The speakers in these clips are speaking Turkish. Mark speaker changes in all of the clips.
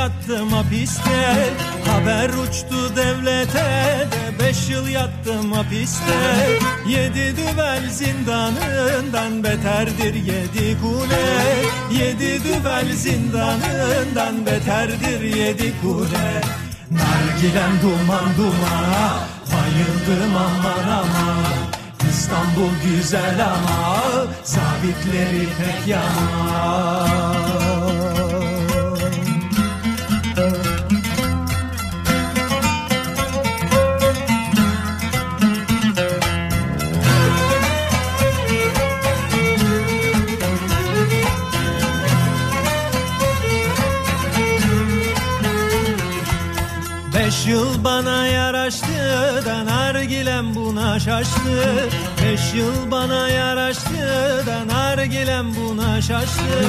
Speaker 1: yattım hapiste Haber uçtu devlete. De beş yıl yattım hapiste Yedi düvel zindanından beterdir yedi kule. Yedi düvel zindanından beterdir yedi kule. Nargilem duman dumana bayıldım aman aman. İstanbul güzel ama sabitleri pek yaman şaştı Beş yıl bana yaraştı. Da nargilem buna şaştı.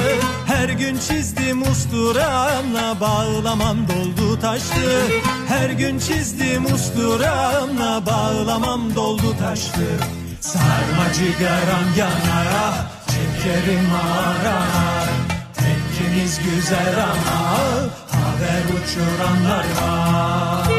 Speaker 1: Her gün çizdim usturamla bağlamam doldu taştı. Her gün çizdim usturamla bağlamam doldu taştı. Sarma cigaram yanar çekerim arar Tekkimiz güzel ama haber uçuranlar var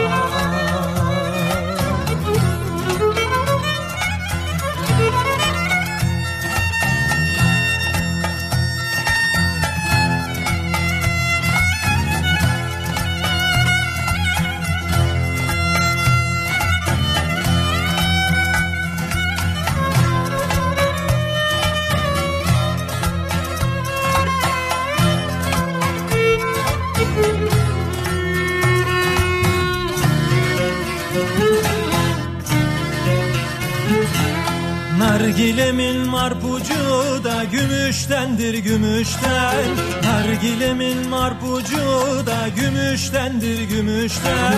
Speaker 1: Nargilemin marpucu da gümüştendir gümüşten. Nargilemin marpucu da gümüştendir gümüşten.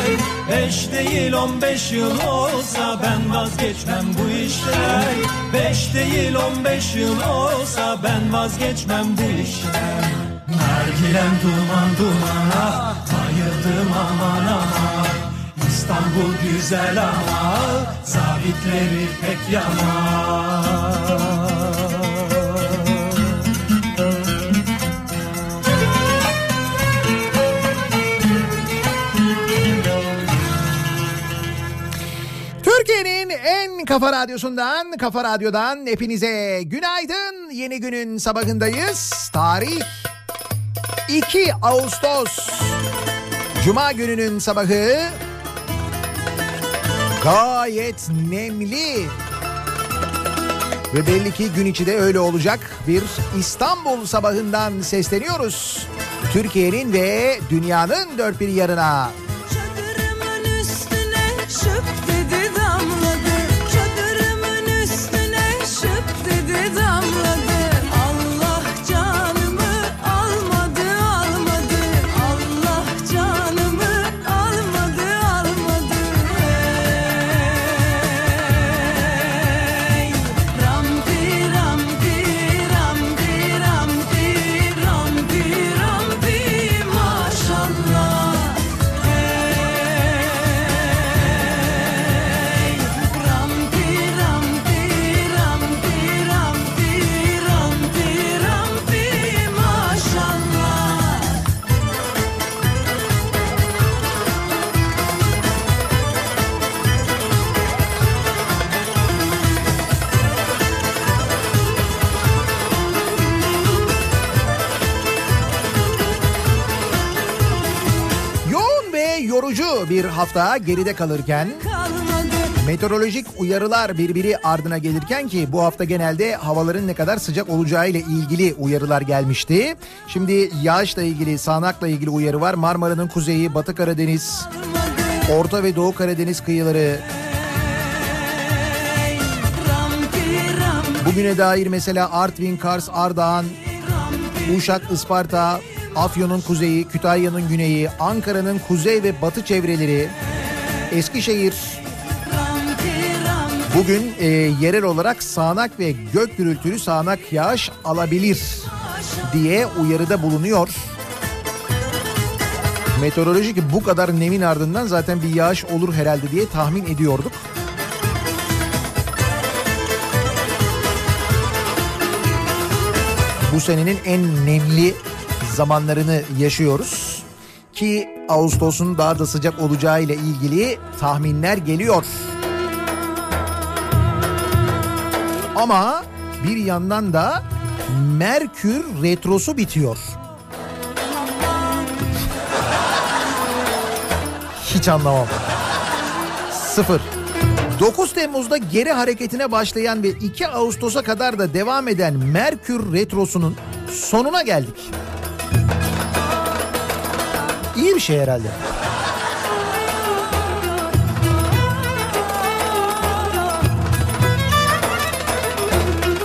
Speaker 1: Beş değil on beş yıl olsa ben vazgeçmem bu işten. Beş değil on beş yıl olsa ben vazgeçmem bu işten. Nargilem duman dumana bayıldım aman aman İstanbul güzel ama zabitleri pek
Speaker 2: en kafa radyosundan, kafa radyodan hepinize günaydın. Yeni günün sabahındayız. Tarih 2 Ağustos. Cuma gününün sabahı gayet nemli. Ve belli ki gün içi de öyle olacak. Bir İstanbul sabahından sesleniyoruz. Türkiye'nin ve dünyanın dört bir yarına. Bir hafta geride kalırken meteorolojik uyarılar birbiri ardına gelirken ki bu hafta genelde havaların ne kadar sıcak olacağı ile ilgili uyarılar gelmişti. Şimdi yağışla ilgili, sağanakla ilgili uyarı var. Marmara'nın kuzeyi, Batı Karadeniz, Orta ve Doğu Karadeniz kıyıları. Bugüne dair mesela Artvin, Kars, Ardahan, Uşak, Isparta, Afyon'un kuzeyi, Kütahya'nın güneyi, Ankara'nın kuzey ve batı çevreleri, Eskişehir, Bugün e, yerel olarak sağanak ve gök gürültülü sağanak yağış alabilir diye uyarıda bulunuyor. Meteoroloji ki bu kadar nemin ardından zaten bir yağış olur herhalde diye tahmin ediyorduk. bu senenin en nemli zamanlarını yaşıyoruz. Ki Ağustos'un daha da sıcak olacağı ile ilgili tahminler geliyor. Ama bir yandan da Merkür retrosu bitiyor. Hiç anlamam. Sıfır. 9 Temmuz'da geri hareketine başlayan ve 2 Ağustos'a kadar da devam eden Merkür Retrosu'nun sonuna geldik. Bir şey herhalde.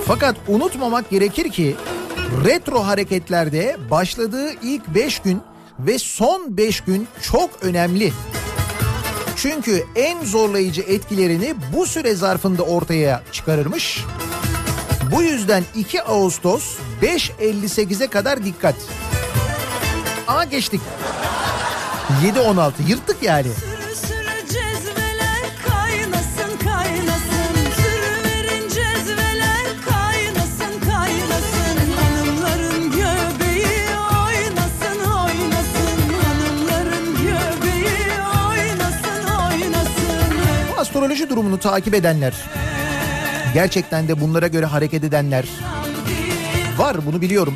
Speaker 2: Fakat unutmamak gerekir ki retro hareketlerde başladığı ilk 5 gün ve son 5 gün çok önemli. Çünkü en zorlayıcı etkilerini bu süre zarfında ortaya çıkarırmış. Bu yüzden 2 Ağustos 5.58'e kadar dikkat. Aa geçtik. 7.16 yırttık yani. Astroloji durumunu takip edenler, gerçekten de bunlara göre hareket edenler var bunu biliyorum.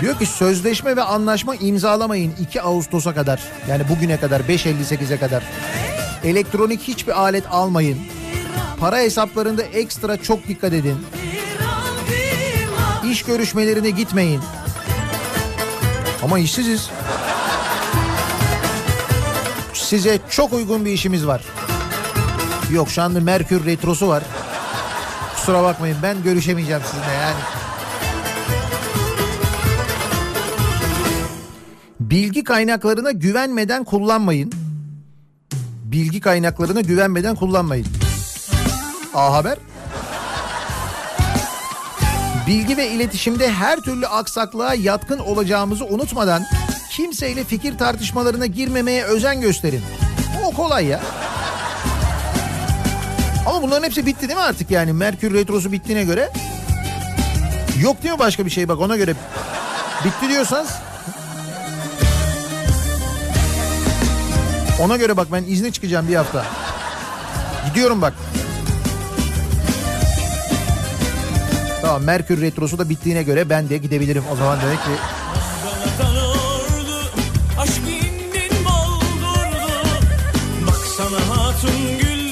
Speaker 2: Diyor ki sözleşme ve anlaşma imzalamayın 2 Ağustos'a kadar. Yani bugüne kadar 5.58'e kadar. Elektronik hiçbir alet almayın. Para hesaplarında ekstra çok dikkat edin. İş görüşmelerine gitmeyin. Ama işsiziz. Size çok uygun bir işimiz var. Yok şu anda Merkür Retrosu var. Kusura bakmayın ben görüşemeyeceğim sizinle yani. Bilgi kaynaklarına güvenmeden kullanmayın. Bilgi kaynaklarına güvenmeden kullanmayın. A Haber. Bilgi ve iletişimde her türlü aksaklığa yatkın olacağımızı unutmadan kimseyle fikir tartışmalarına girmemeye özen gösterin. O kolay ya. Ama bunların hepsi bitti değil mi artık yani? Merkür Retrosu bittiğine göre. Yok mi başka bir şey bak ona göre. Bitti diyorsanız. Ona göre bak ben izne çıkacağım bir hafta. Gidiyorum bak. Tamam Merkür Retrosu da bittiğine göre ben de gidebilirim. O zaman demek ki
Speaker 1: Aşk indin boldurdu Baksana hatun güldü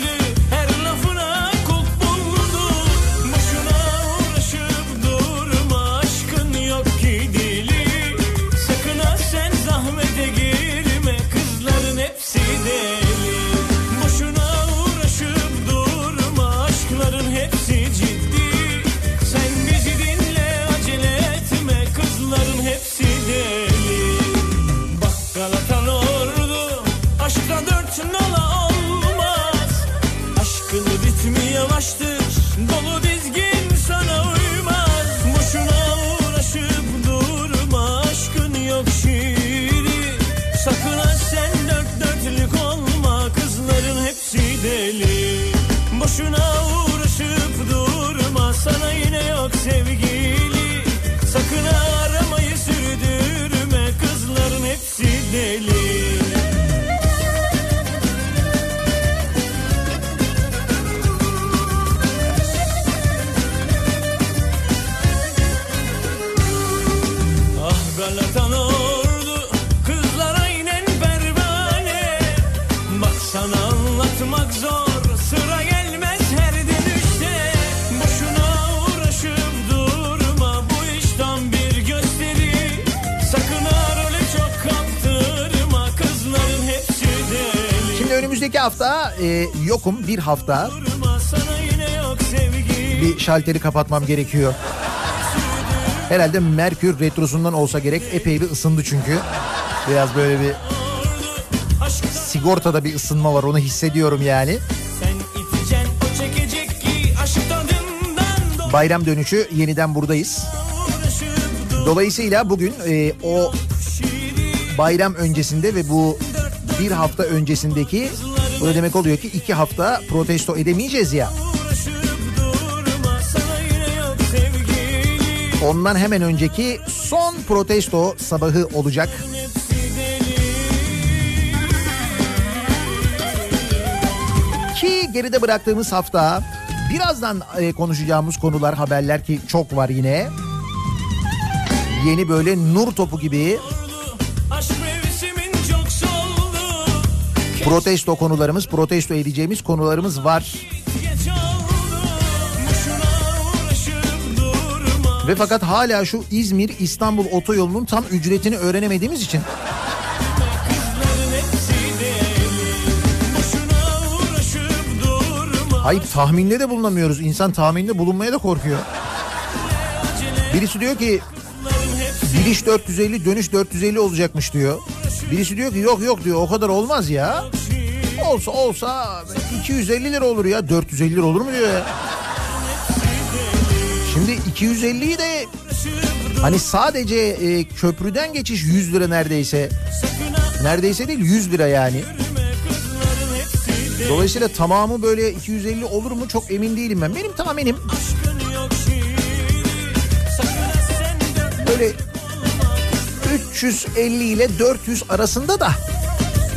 Speaker 2: yokum bir hafta. Bir şalteri kapatmam gerekiyor. Herhalde Merkür Retrosu'ndan olsa gerek. Epey bir ısındı çünkü. Biraz böyle bir sigortada bir ısınma var onu hissediyorum yani. Bayram dönüşü yeniden buradayız. Dolayısıyla bugün e, o bayram öncesinde ve bu bir hafta öncesindeki bu da demek oluyor ki iki hafta protesto edemeyeceğiz ya. Ondan hemen önceki son protesto sabahı olacak. Ki geride bıraktığımız hafta birazdan e, konuşacağımız konular haberler ki çok var yine. Yeni böyle nur topu gibi protesto konularımız, protesto edeceğimiz konularımız var. Ve fakat hala şu İzmir-İstanbul otoyolunun tam ücretini öğrenemediğimiz için hayır tahminde de bulunamıyoruz. İnsan tahminde bulunmaya da korkuyor. Birisi diyor ki gidiş 450 dönüş 450 olacakmış diyor. Birisi diyor ki yok yok diyor o kadar olmaz ya. Olsa olsa 250 lira olur ya 450 lira olur mu diyor ya. Şimdi 250'yi de hani sadece e, köprüden geçiş 100 lira neredeyse. Neredeyse değil 100 lira yani. Dolayısıyla tamamı böyle 250 olur mu çok emin değilim ben. Benim tahminim böyle 350 ile 400 arasında da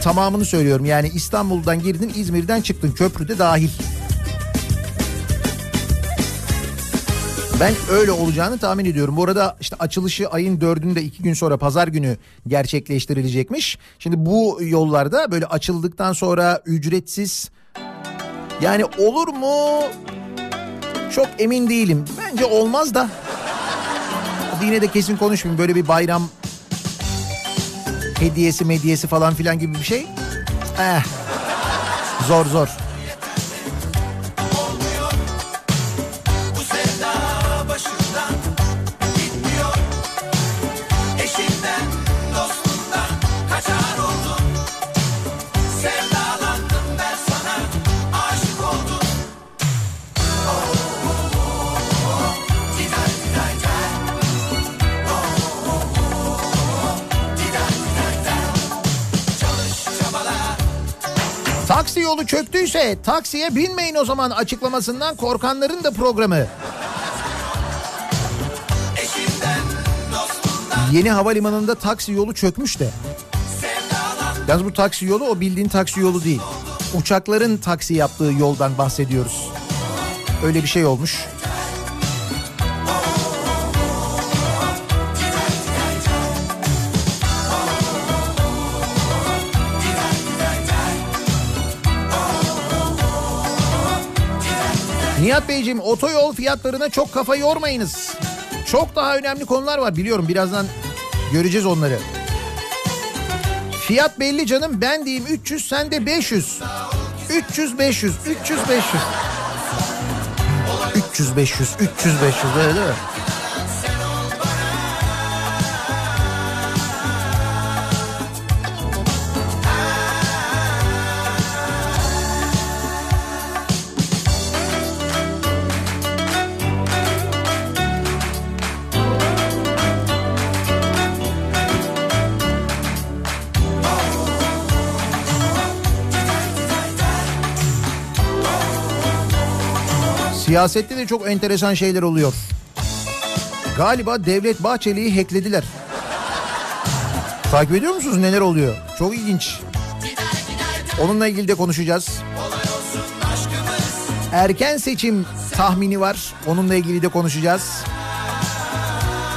Speaker 2: tamamını söylüyorum. Yani İstanbul'dan girdin İzmir'den çıktın köprüde dahil. Ben öyle olacağını tahmin ediyorum. Bu arada işte açılışı ayın dördünde iki gün sonra pazar günü gerçekleştirilecekmiş. Şimdi bu yollarda böyle açıldıktan sonra ücretsiz yani olur mu çok emin değilim. Bence olmaz da. Yine de kesin konuşmayayım. Böyle bir bayram hediyesi medyesi falan filan gibi bir şey. Eh. Zor zor. Taksi yolu çöktüyse taksiye binmeyin o zaman açıklamasından korkanların da programı. Yeni havalimanında taksi yolu çökmüş de. Yalnız bu taksi yolu o bildiğin taksi yolu değil. Uçakların taksi yaptığı yoldan bahsediyoruz. Öyle bir şey olmuş. Nihat Beyciğim otoyol fiyatlarına çok kafa yormayınız. Çok daha önemli konular var biliyorum birazdan göreceğiz onları. Fiyat belli canım ben diyeyim 300 sen de 500. 300 500 300 500. 300 500 300 500 öyle değil mi? Siyasette de çok enteresan şeyler oluyor. Galiba Devlet Bahçeli'yi hacklediler. Takip ediyor musunuz neler oluyor? Çok ilginç. Onunla ilgili de konuşacağız. Erken seçim tahmini var. Onunla ilgili de konuşacağız.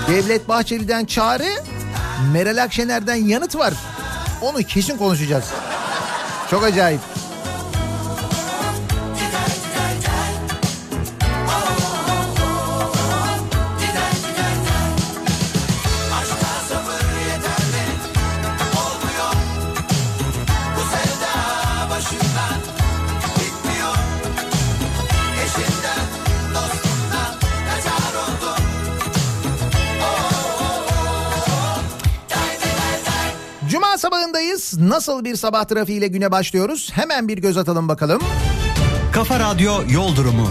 Speaker 2: Devlet Bahçeli'den çağrı, Meral Akşener'den yanıt var. Onu kesin konuşacağız. Çok acayip. Nasıl bir sabah trafiğiyle güne başlıyoruz? Hemen bir göz atalım bakalım.
Speaker 3: Kafa Radyo Yol Durumu.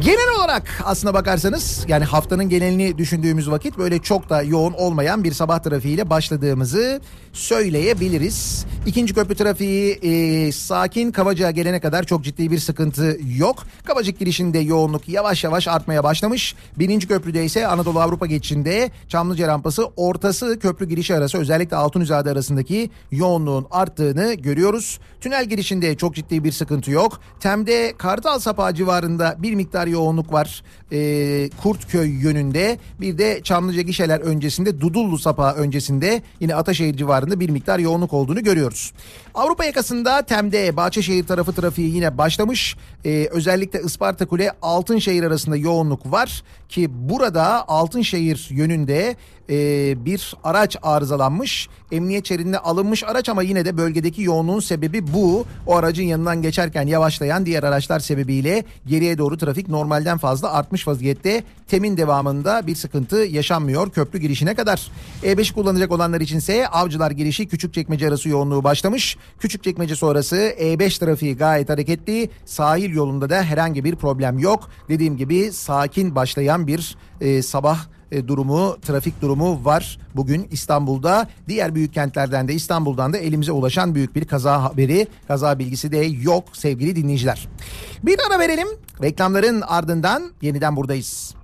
Speaker 2: Genel olarak aslına bakarsanız yani haftanın genelini düşündüğümüz vakit böyle çok da yoğun olmayan bir sabah trafiğiyle başladığımızı söyleyebiliriz. İkinci köprü trafiği e, sakin Kavacık'a gelene kadar çok ciddi bir sıkıntı yok. Kavacık girişinde yoğunluk yavaş yavaş artmaya başlamış. Birinci köprüde ise Anadolu Avrupa geçişinde Çamlıca rampası ortası köprü girişi arası özellikle Altunizade arasındaki yoğunluğun arttığını görüyoruz. Tünel girişinde çok ciddi bir sıkıntı yok. Tem'de Kartal Sapağı civarında bir miktar yoğunluk var. Ee, Kurtköy yönünde bir de Çamlıca gişeler öncesinde Dudullu Sapağı öncesinde yine Ataşehir civarında bir miktar yoğunluk olduğunu görüyoruz. Avrupa yakasında Tem'de Bahçeşehir tarafı trafiği yine başlamış. Ee, özellikle Isparta Kule Altınşehir arasında yoğunluk var ki burada Altınşehir yönünde e, bir araç arızalanmış. Emniyet şeridine alınmış araç ama yine de bölgedeki yoğunluğun sebebi bu. O aracın yanından geçerken yavaşlayan diğer araçlar sebebiyle geriye doğru trafik normalden fazla artmış vaziyette. Temin devamında bir sıkıntı yaşanmıyor köprü girişine kadar. E5 kullanacak olanlar içinse Avcılar girişi Küçükçekmece arası yoğunluğu başlamış. Küçükçekmece sonrası E5 trafiği gayet hareketli. Sahil yolunda da herhangi bir problem yok. Dediğim gibi sakin başlayan bir e, sabah e, durumu, trafik durumu var bugün İstanbul'da. Diğer büyük kentlerden de İstanbul'dan da elimize ulaşan büyük bir kaza haberi, kaza bilgisi de yok sevgili dinleyiciler. Bir ara verelim. Reklamların ardından yeniden buradayız.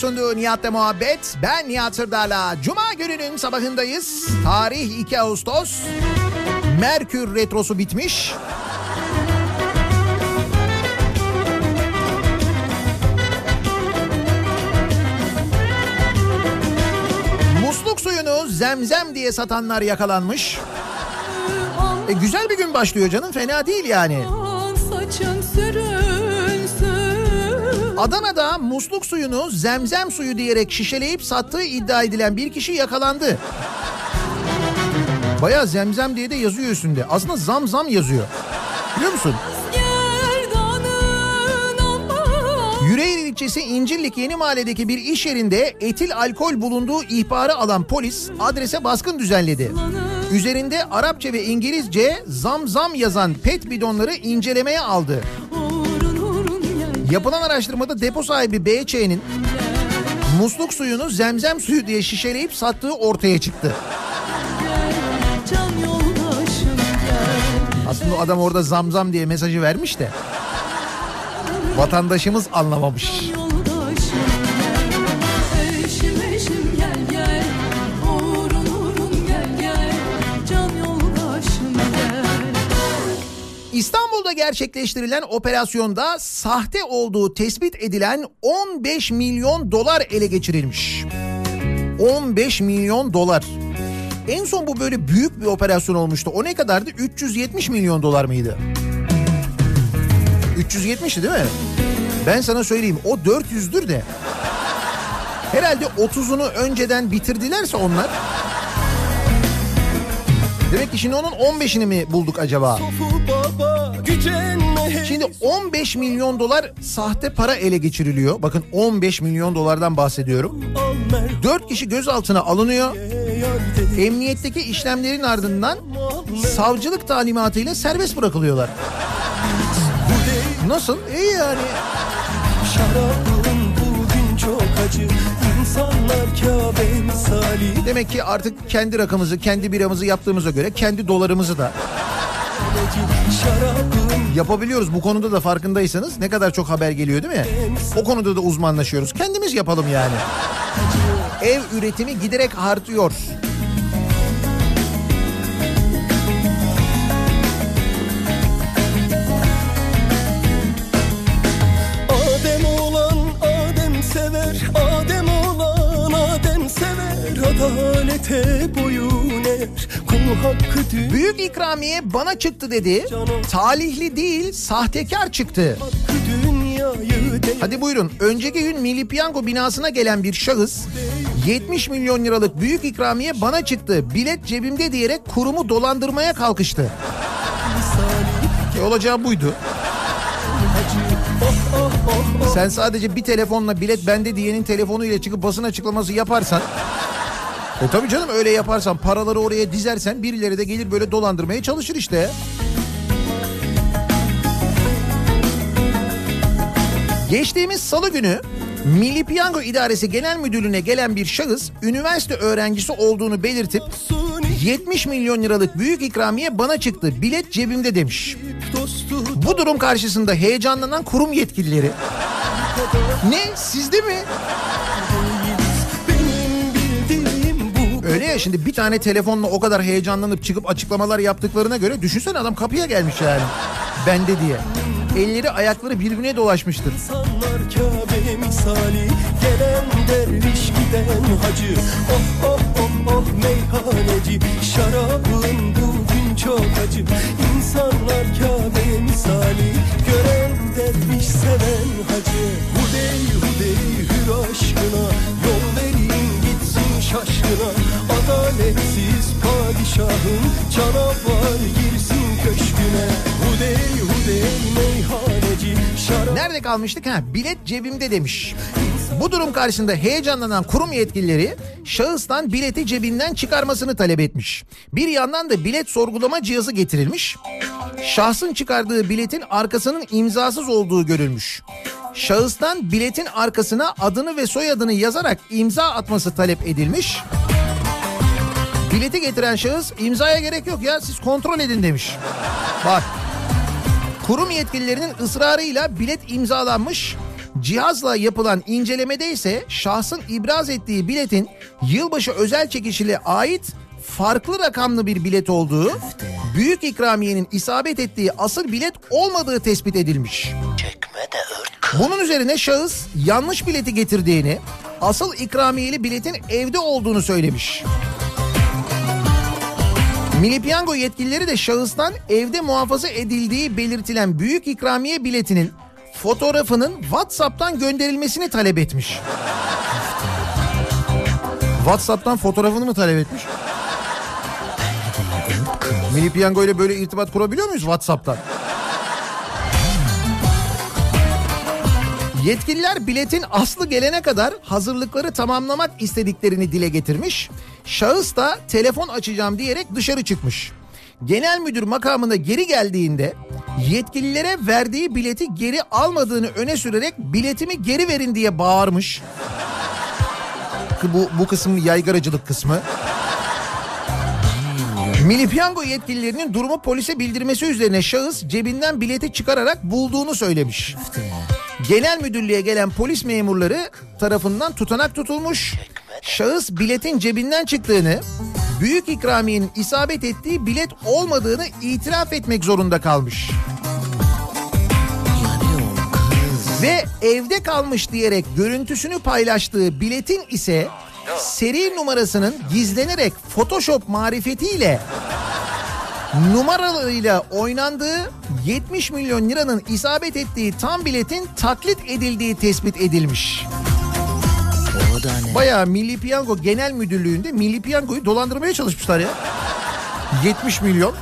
Speaker 2: Sunduğu Nihat'la muhabbet. Ben Nihat Sırdar'la. Cuma gününün sabahındayız. Tarih 2 Ağustos. Merkür retrosu bitmiş. Musluk suyunu zemzem diye satanlar yakalanmış. E güzel bir gün başlıyor canım fena değil yani. Adana'da musluk suyunu zemzem suyu diyerek şişeleyip sattığı iddia edilen bir kişi yakalandı. Baya zemzem diye de yazıyor üstünde. Aslında zam zam yazıyor. Biliyor musun? Yüreğir ilçesi İncirlik Yeni Mahalle'deki bir iş yerinde etil alkol bulunduğu ihbarı alan polis adrese baskın düzenledi. Üzerinde Arapça ve İngilizce zam zam yazan pet bidonları incelemeye aldı. Yapılan araştırmada depo sahibi BÇ'nin musluk suyunu zemzem suyu diye şişeleyip sattığı ortaya çıktı. Aslında adam orada zamzam diye mesajı vermiş de vatandaşımız anlamamış. İstanbul'da gerçekleştirilen operasyonda sahte olduğu tespit edilen 15 milyon dolar ele geçirilmiş. 15 milyon dolar. En son bu böyle büyük bir operasyon olmuştu. O ne kadardı? 370 milyon dolar mıydı? 370'ti değil mi? Ben sana söyleyeyim o 400'dür de. Herhalde 30'unu önceden bitirdilerse onlar. Demek ki şimdi onun 15'ini mi bulduk acaba? Şimdi 15 milyon dolar sahte para ele geçiriliyor. Bakın 15 milyon dolardan bahsediyorum.
Speaker 1: al mer
Speaker 2: 4 kişi gözaltına alınıyor. Emniyetteki işlemlerin ardından savcılık talimatıyla serbest bırakılıyorlar. Nasıl? İyi yani.
Speaker 1: Şarabın bugün çok acı
Speaker 2: Demek ki artık kendi rakımızı, kendi biramızı yaptığımıza göre kendi dolarımızı da yapabiliyoruz. Bu konuda da farkındaysanız ne kadar çok haber geliyor değil mi? O konuda da uzmanlaşıyoruz. Kendimiz yapalım yani. Ev üretimi giderek artıyor. Büyük ikramiye bana çıktı dedi. Talihli değil, sahtekar çıktı. Hadi buyurun. Önceki gün Milli Piyango binasına gelen bir şahıs 70 milyon liralık büyük ikramiye bana çıktı. Bilet cebimde diyerek kurumu dolandırmaya kalkıştı. E olacağı buydu. Sen sadece bir telefonla bilet bende diyenin telefonuyla çıkıp basın açıklaması yaparsan e tabii canım öyle yaparsan paraları oraya dizersen birileri de gelir böyle dolandırmaya çalışır işte. Geçtiğimiz salı günü Milli Piyango İdaresi Genel Müdürlüğü'ne gelen bir şahıs üniversite öğrencisi olduğunu belirtip 70 milyon liralık büyük ikramiye bana çıktı. Bilet cebimde demiş. Bu durum karşısında heyecanlanan kurum yetkilileri ne sizde mi? Öyle ya şimdi bir tane telefonla o kadar heyecanlanıp çıkıp açıklamalar yaptıklarına göre düşünsene adam kapıya gelmiş yani. Bende diye. Elleri ayakları birbirine dolaşmıştır.
Speaker 1: İnsanlar Kabe misali Gelen derviş giden hacı Oh oh oh oh meyhaneci Şarabın Canavar girsin köşküne Hudey hudey meyhaneci Şarap
Speaker 2: Nerede kalmıştık? Ha, bilet cebimde demiş. Bu durum karşısında heyecanlanan kurum yetkilileri şahıstan bileti cebinden çıkarmasını talep etmiş. Bir yandan da bilet sorgulama cihazı getirilmiş. Şahsın çıkardığı biletin arkasının imzasız olduğu görülmüş. Şahıstan biletin arkasına adını ve soyadını yazarak imza atması talep edilmiş. Bileti getiren şahıs imzaya gerek yok ya siz kontrol edin demiş. Bak Kurum yetkililerinin ısrarıyla bilet imzalanmış. Cihazla yapılan incelemede ise şahsın ibraz ettiği biletin yılbaşı özel çekişile ait farklı rakamlı bir bilet olduğu, büyük ikramiyenin isabet ettiği asıl bilet olmadığı tespit edilmiş. Bunun üzerine şahıs yanlış bileti getirdiğini, asıl ikramiyeli biletin evde olduğunu söylemiş. Milli Piyango yetkilileri de şahıstan evde muhafaza edildiği belirtilen büyük ikramiye biletinin fotoğrafının WhatsApp'tan gönderilmesini talep etmiş. WhatsApp'tan fotoğrafını mı talep etmiş? Milli Piyango ile böyle irtibat kurabiliyor muyuz WhatsApp'tan? Yetkililer biletin aslı gelene kadar hazırlıkları tamamlamak istediklerini dile getirmiş. Şahıs da telefon açacağım diyerek dışarı çıkmış. Genel müdür makamına geri geldiğinde yetkililere verdiği bileti geri almadığını öne sürerek biletimi geri verin diye bağırmış. Bu, bu kısım yaygaracılık kısmı. Milli Piyango yetkililerinin durumu polise bildirmesi üzerine şahıs cebinden bileti çıkararak bulduğunu söylemiş. Genel müdürlüğe gelen polis memurları tarafından tutanak tutulmuş. Şahıs biletin cebinden çıktığını, büyük ikramiyenin isabet ettiği bilet olmadığını itiraf etmek zorunda kalmış. Ve evde kalmış diyerek görüntüsünü paylaştığı biletin ise seri numarasının gizlenerek Photoshop marifetiyle numaralarıyla oynandığı 70 milyon liranın isabet ettiği tam biletin taklit edildiği tespit edilmiş. Bayağı Milli Piyango Genel Müdürlüğü'nde Milli Piyango'yu dolandırmaya çalışmışlar ya. 70 milyon.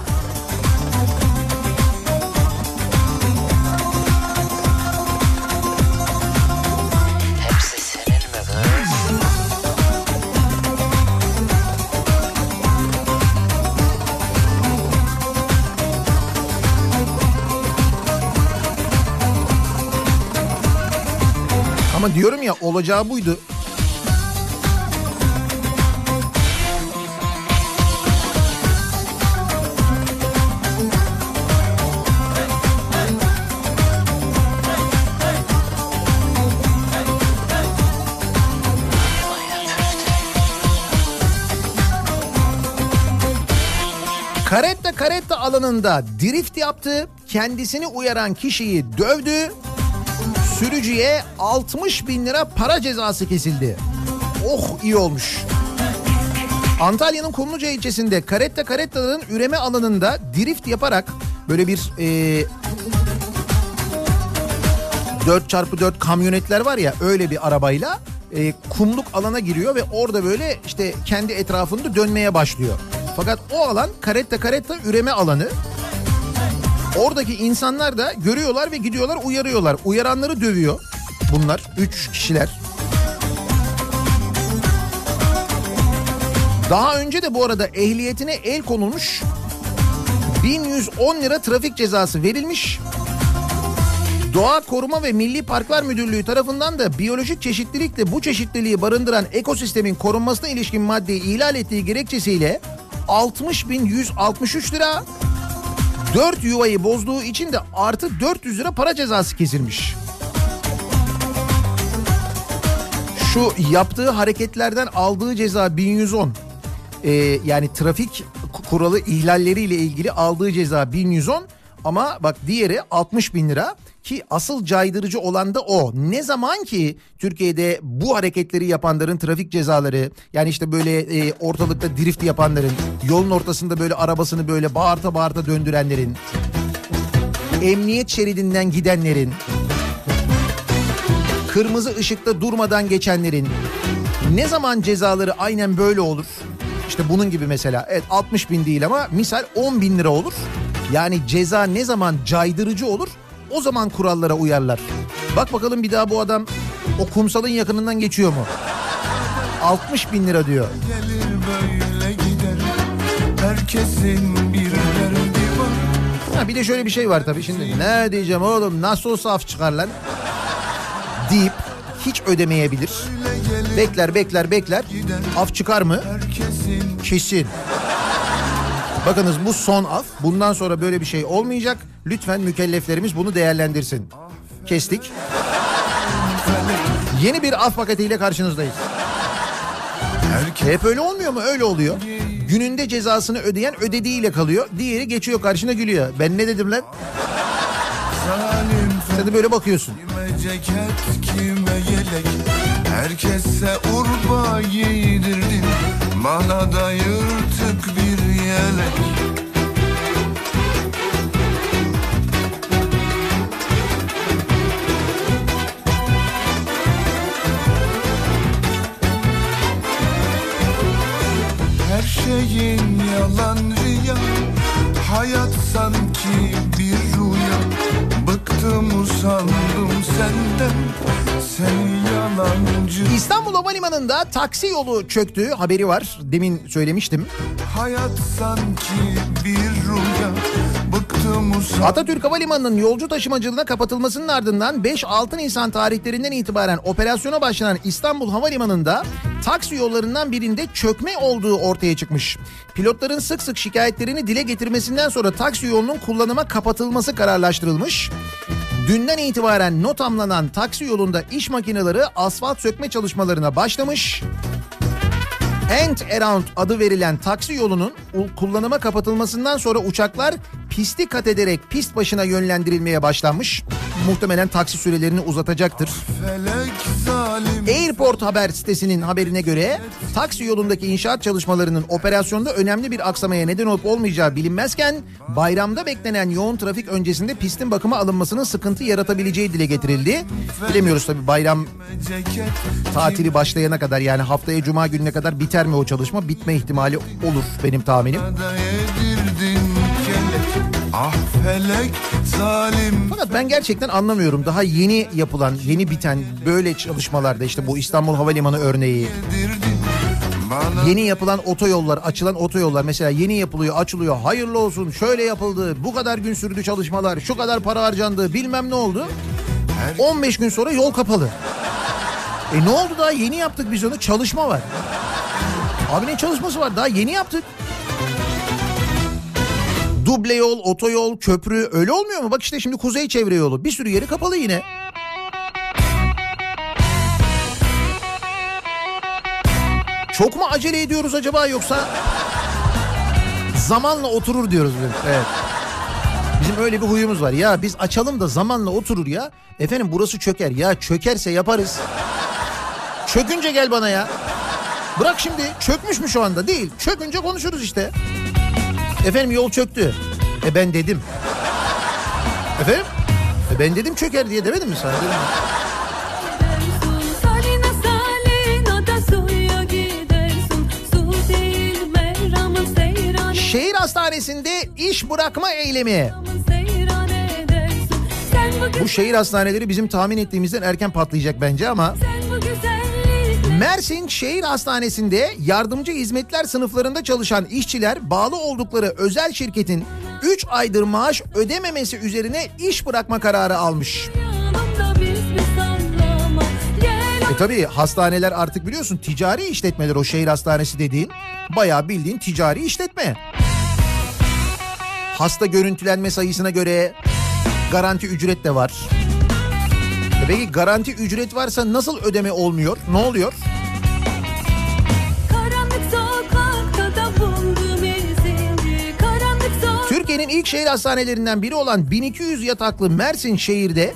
Speaker 2: Ama diyorum ya olacağı buydu. Karetta karetta alanında drift yaptı. Kendisini uyaran kişiyi dövdü. Sürücüye 60 bin lira para cezası kesildi. Oh iyi olmuş. Antalya'nın Kumluca ilçesinde karetta karettaların üreme alanında drift yaparak böyle bir e, 4x4 kamyonetler var ya öyle bir arabayla e, kumluk alana giriyor ve orada böyle işte kendi etrafında dönmeye başlıyor. Fakat o alan karetta karetta üreme alanı. Oradaki insanlar da görüyorlar ve gidiyorlar uyarıyorlar. Uyaranları dövüyor bunlar. Üç kişiler. Daha önce de bu arada ehliyetine el konulmuş. 1110 lira trafik cezası verilmiş. Doğa Koruma ve Milli Parklar Müdürlüğü tarafından da biyolojik çeşitlilikle bu çeşitliliği barındıran ekosistemin korunmasına ilişkin maddeyi ihlal ettiği gerekçesiyle 60.163 lira 4 yuvayı bozduğu için de artı 400 lira para cezası kesilmiş. Şu yaptığı hareketlerden aldığı ceza 1110. Ee, yani trafik kuralı ihlalleriyle ilgili aldığı ceza 1110 ama bak diğeri 60 bin lira ki asıl caydırıcı olan da o. Ne zaman ki Türkiye'de bu hareketleri yapanların trafik cezaları yani işte böyle e, ortalıkta drift yapanların yolun ortasında böyle arabasını böyle bağırta bağırta döndürenlerin emniyet şeridinden gidenlerin kırmızı ışıkta durmadan geçenlerin ne zaman cezaları aynen böyle olur? İşte bunun gibi mesela evet 60 bin değil ama misal 10 bin lira olur. Yani ceza ne zaman caydırıcı olur o zaman kurallara uyarlar. Bak bakalım bir daha bu adam o kumsalın yakınından geçiyor mu? 60 bin lira diyor.
Speaker 4: Gelir böyle gider Herkesin bir derdi var
Speaker 2: Ha bir de şöyle bir şey var tabii şimdi. Ne diyeceğim oğlum nasıl olsa af çıkar lan. Deyip hiç ödemeyebilir. Bekler bekler bekler. Af çıkar mı? Kesin. Bakınız bu son af. Bundan sonra böyle bir şey olmayacak. Lütfen mükelleflerimiz bunu değerlendirsin. Kestik. Yeni bir af paketiyle karşınızdayız. Hep öyle olmuyor mu? Öyle oluyor. Gününde cezasını ödeyen ödediğiyle kalıyor. Diğeri geçiyor karşına gülüyor. Ben ne dedim lan? Sen de böyle bakıyorsun.
Speaker 4: Kime ceket kime yelek Herkese urba giydirdin Bana da yırtık bir yelek Her şeyin yalan rüya Hayat sanki bir rüya. Bıktım usandım senden Sen yalancı
Speaker 2: İstanbul Havalimanı'nda taksi yolu çöktü haberi var. Demin söylemiştim.
Speaker 4: Hayat sanki bir rüya
Speaker 2: Atatürk Havalimanı'nın yolcu taşımacılığına kapatılmasının ardından 5-6 Nisan tarihlerinden itibaren operasyona başlanan İstanbul Havalimanı'nda taksi yollarından birinde çökme olduğu ortaya çıkmış. Pilotların sık sık şikayetlerini dile getirmesinden sonra taksi yolunun kullanıma kapatılması kararlaştırılmış. Dünden itibaren notamlanan taksi yolunda iş makineleri asfalt sökme çalışmalarına başlamış. End Around adı verilen taksi yolunun kullanıma kapatılmasından sonra uçaklar pisti kat ederek pist başına yönlendirilmeye başlanmış. Muhtemelen taksi sürelerini uzatacaktır.
Speaker 4: Felek
Speaker 2: Airport Haber sitesinin haberine göre taksi yolundaki inşaat çalışmalarının operasyonda önemli bir aksamaya neden olup olmayacağı bilinmezken bayramda beklenen yoğun trafik öncesinde pistin bakıma alınmasının sıkıntı yaratabileceği dile getirildi. Bilemiyoruz tabii bayram tatili başlayana kadar yani haftaya cuma gününe kadar biter mi o çalışma? Bitme ihtimali olur benim tahminim.
Speaker 4: Ah felek zalim
Speaker 2: Fakat ben gerçekten anlamıyorum. Daha yeni yapılan, yeni biten böyle çalışmalarda işte bu İstanbul Havalimanı örneği, yeni yapılan otoyollar, açılan otoyollar mesela yeni yapılıyor, açılıyor. Hayırlı olsun, şöyle yapıldı, bu kadar gün sürdü çalışmalar, şu kadar para harcandı, bilmem ne oldu. 15 gün sonra yol kapalı. E ne oldu daha yeni yaptık biz onu çalışma var. Abi ne çalışması var daha yeni yaptık. Duble yol, otoyol, köprü öyle olmuyor mu? Bak işte şimdi kuzey çevre yolu bir sürü yeri kapalı yine. Çok mu acele ediyoruz acaba yoksa zamanla oturur diyoruz biz. Evet. Bizim öyle bir huyumuz var. Ya biz açalım da zamanla oturur ya. Efendim burası çöker. Ya çökerse yaparız. Çökünce gel bana ya. Bırak şimdi çökmüş mü şu anda? Değil. Çökünce konuşuruz işte. Efendim yol çöktü. E ben dedim. Efendim? E ben dedim çöker diye demedim mi sana? Dedim Şehir hastanesinde iş bırakma eylemi.
Speaker 5: bu,
Speaker 2: şehir hastaneleri bizim tahmin ettiğimizden erken patlayacak bence ama Mersin Şehir Hastanesi'nde yardımcı hizmetler sınıflarında çalışan işçiler bağlı oldukları özel şirketin 3 aydır maaş ödememesi üzerine iş bırakma kararı almış. E tabi hastaneler artık biliyorsun ticari işletmeler o şehir hastanesi dediğin bayağı bildiğin ticari işletme. Hasta görüntülenme sayısına göre garanti ücret de var. E Peki garanti ücret varsa nasıl ödeme olmuyor? Ne oluyor? Türkiye'nin ilk şehir hastanelerinden biri olan 1200 yataklı Mersin şehirde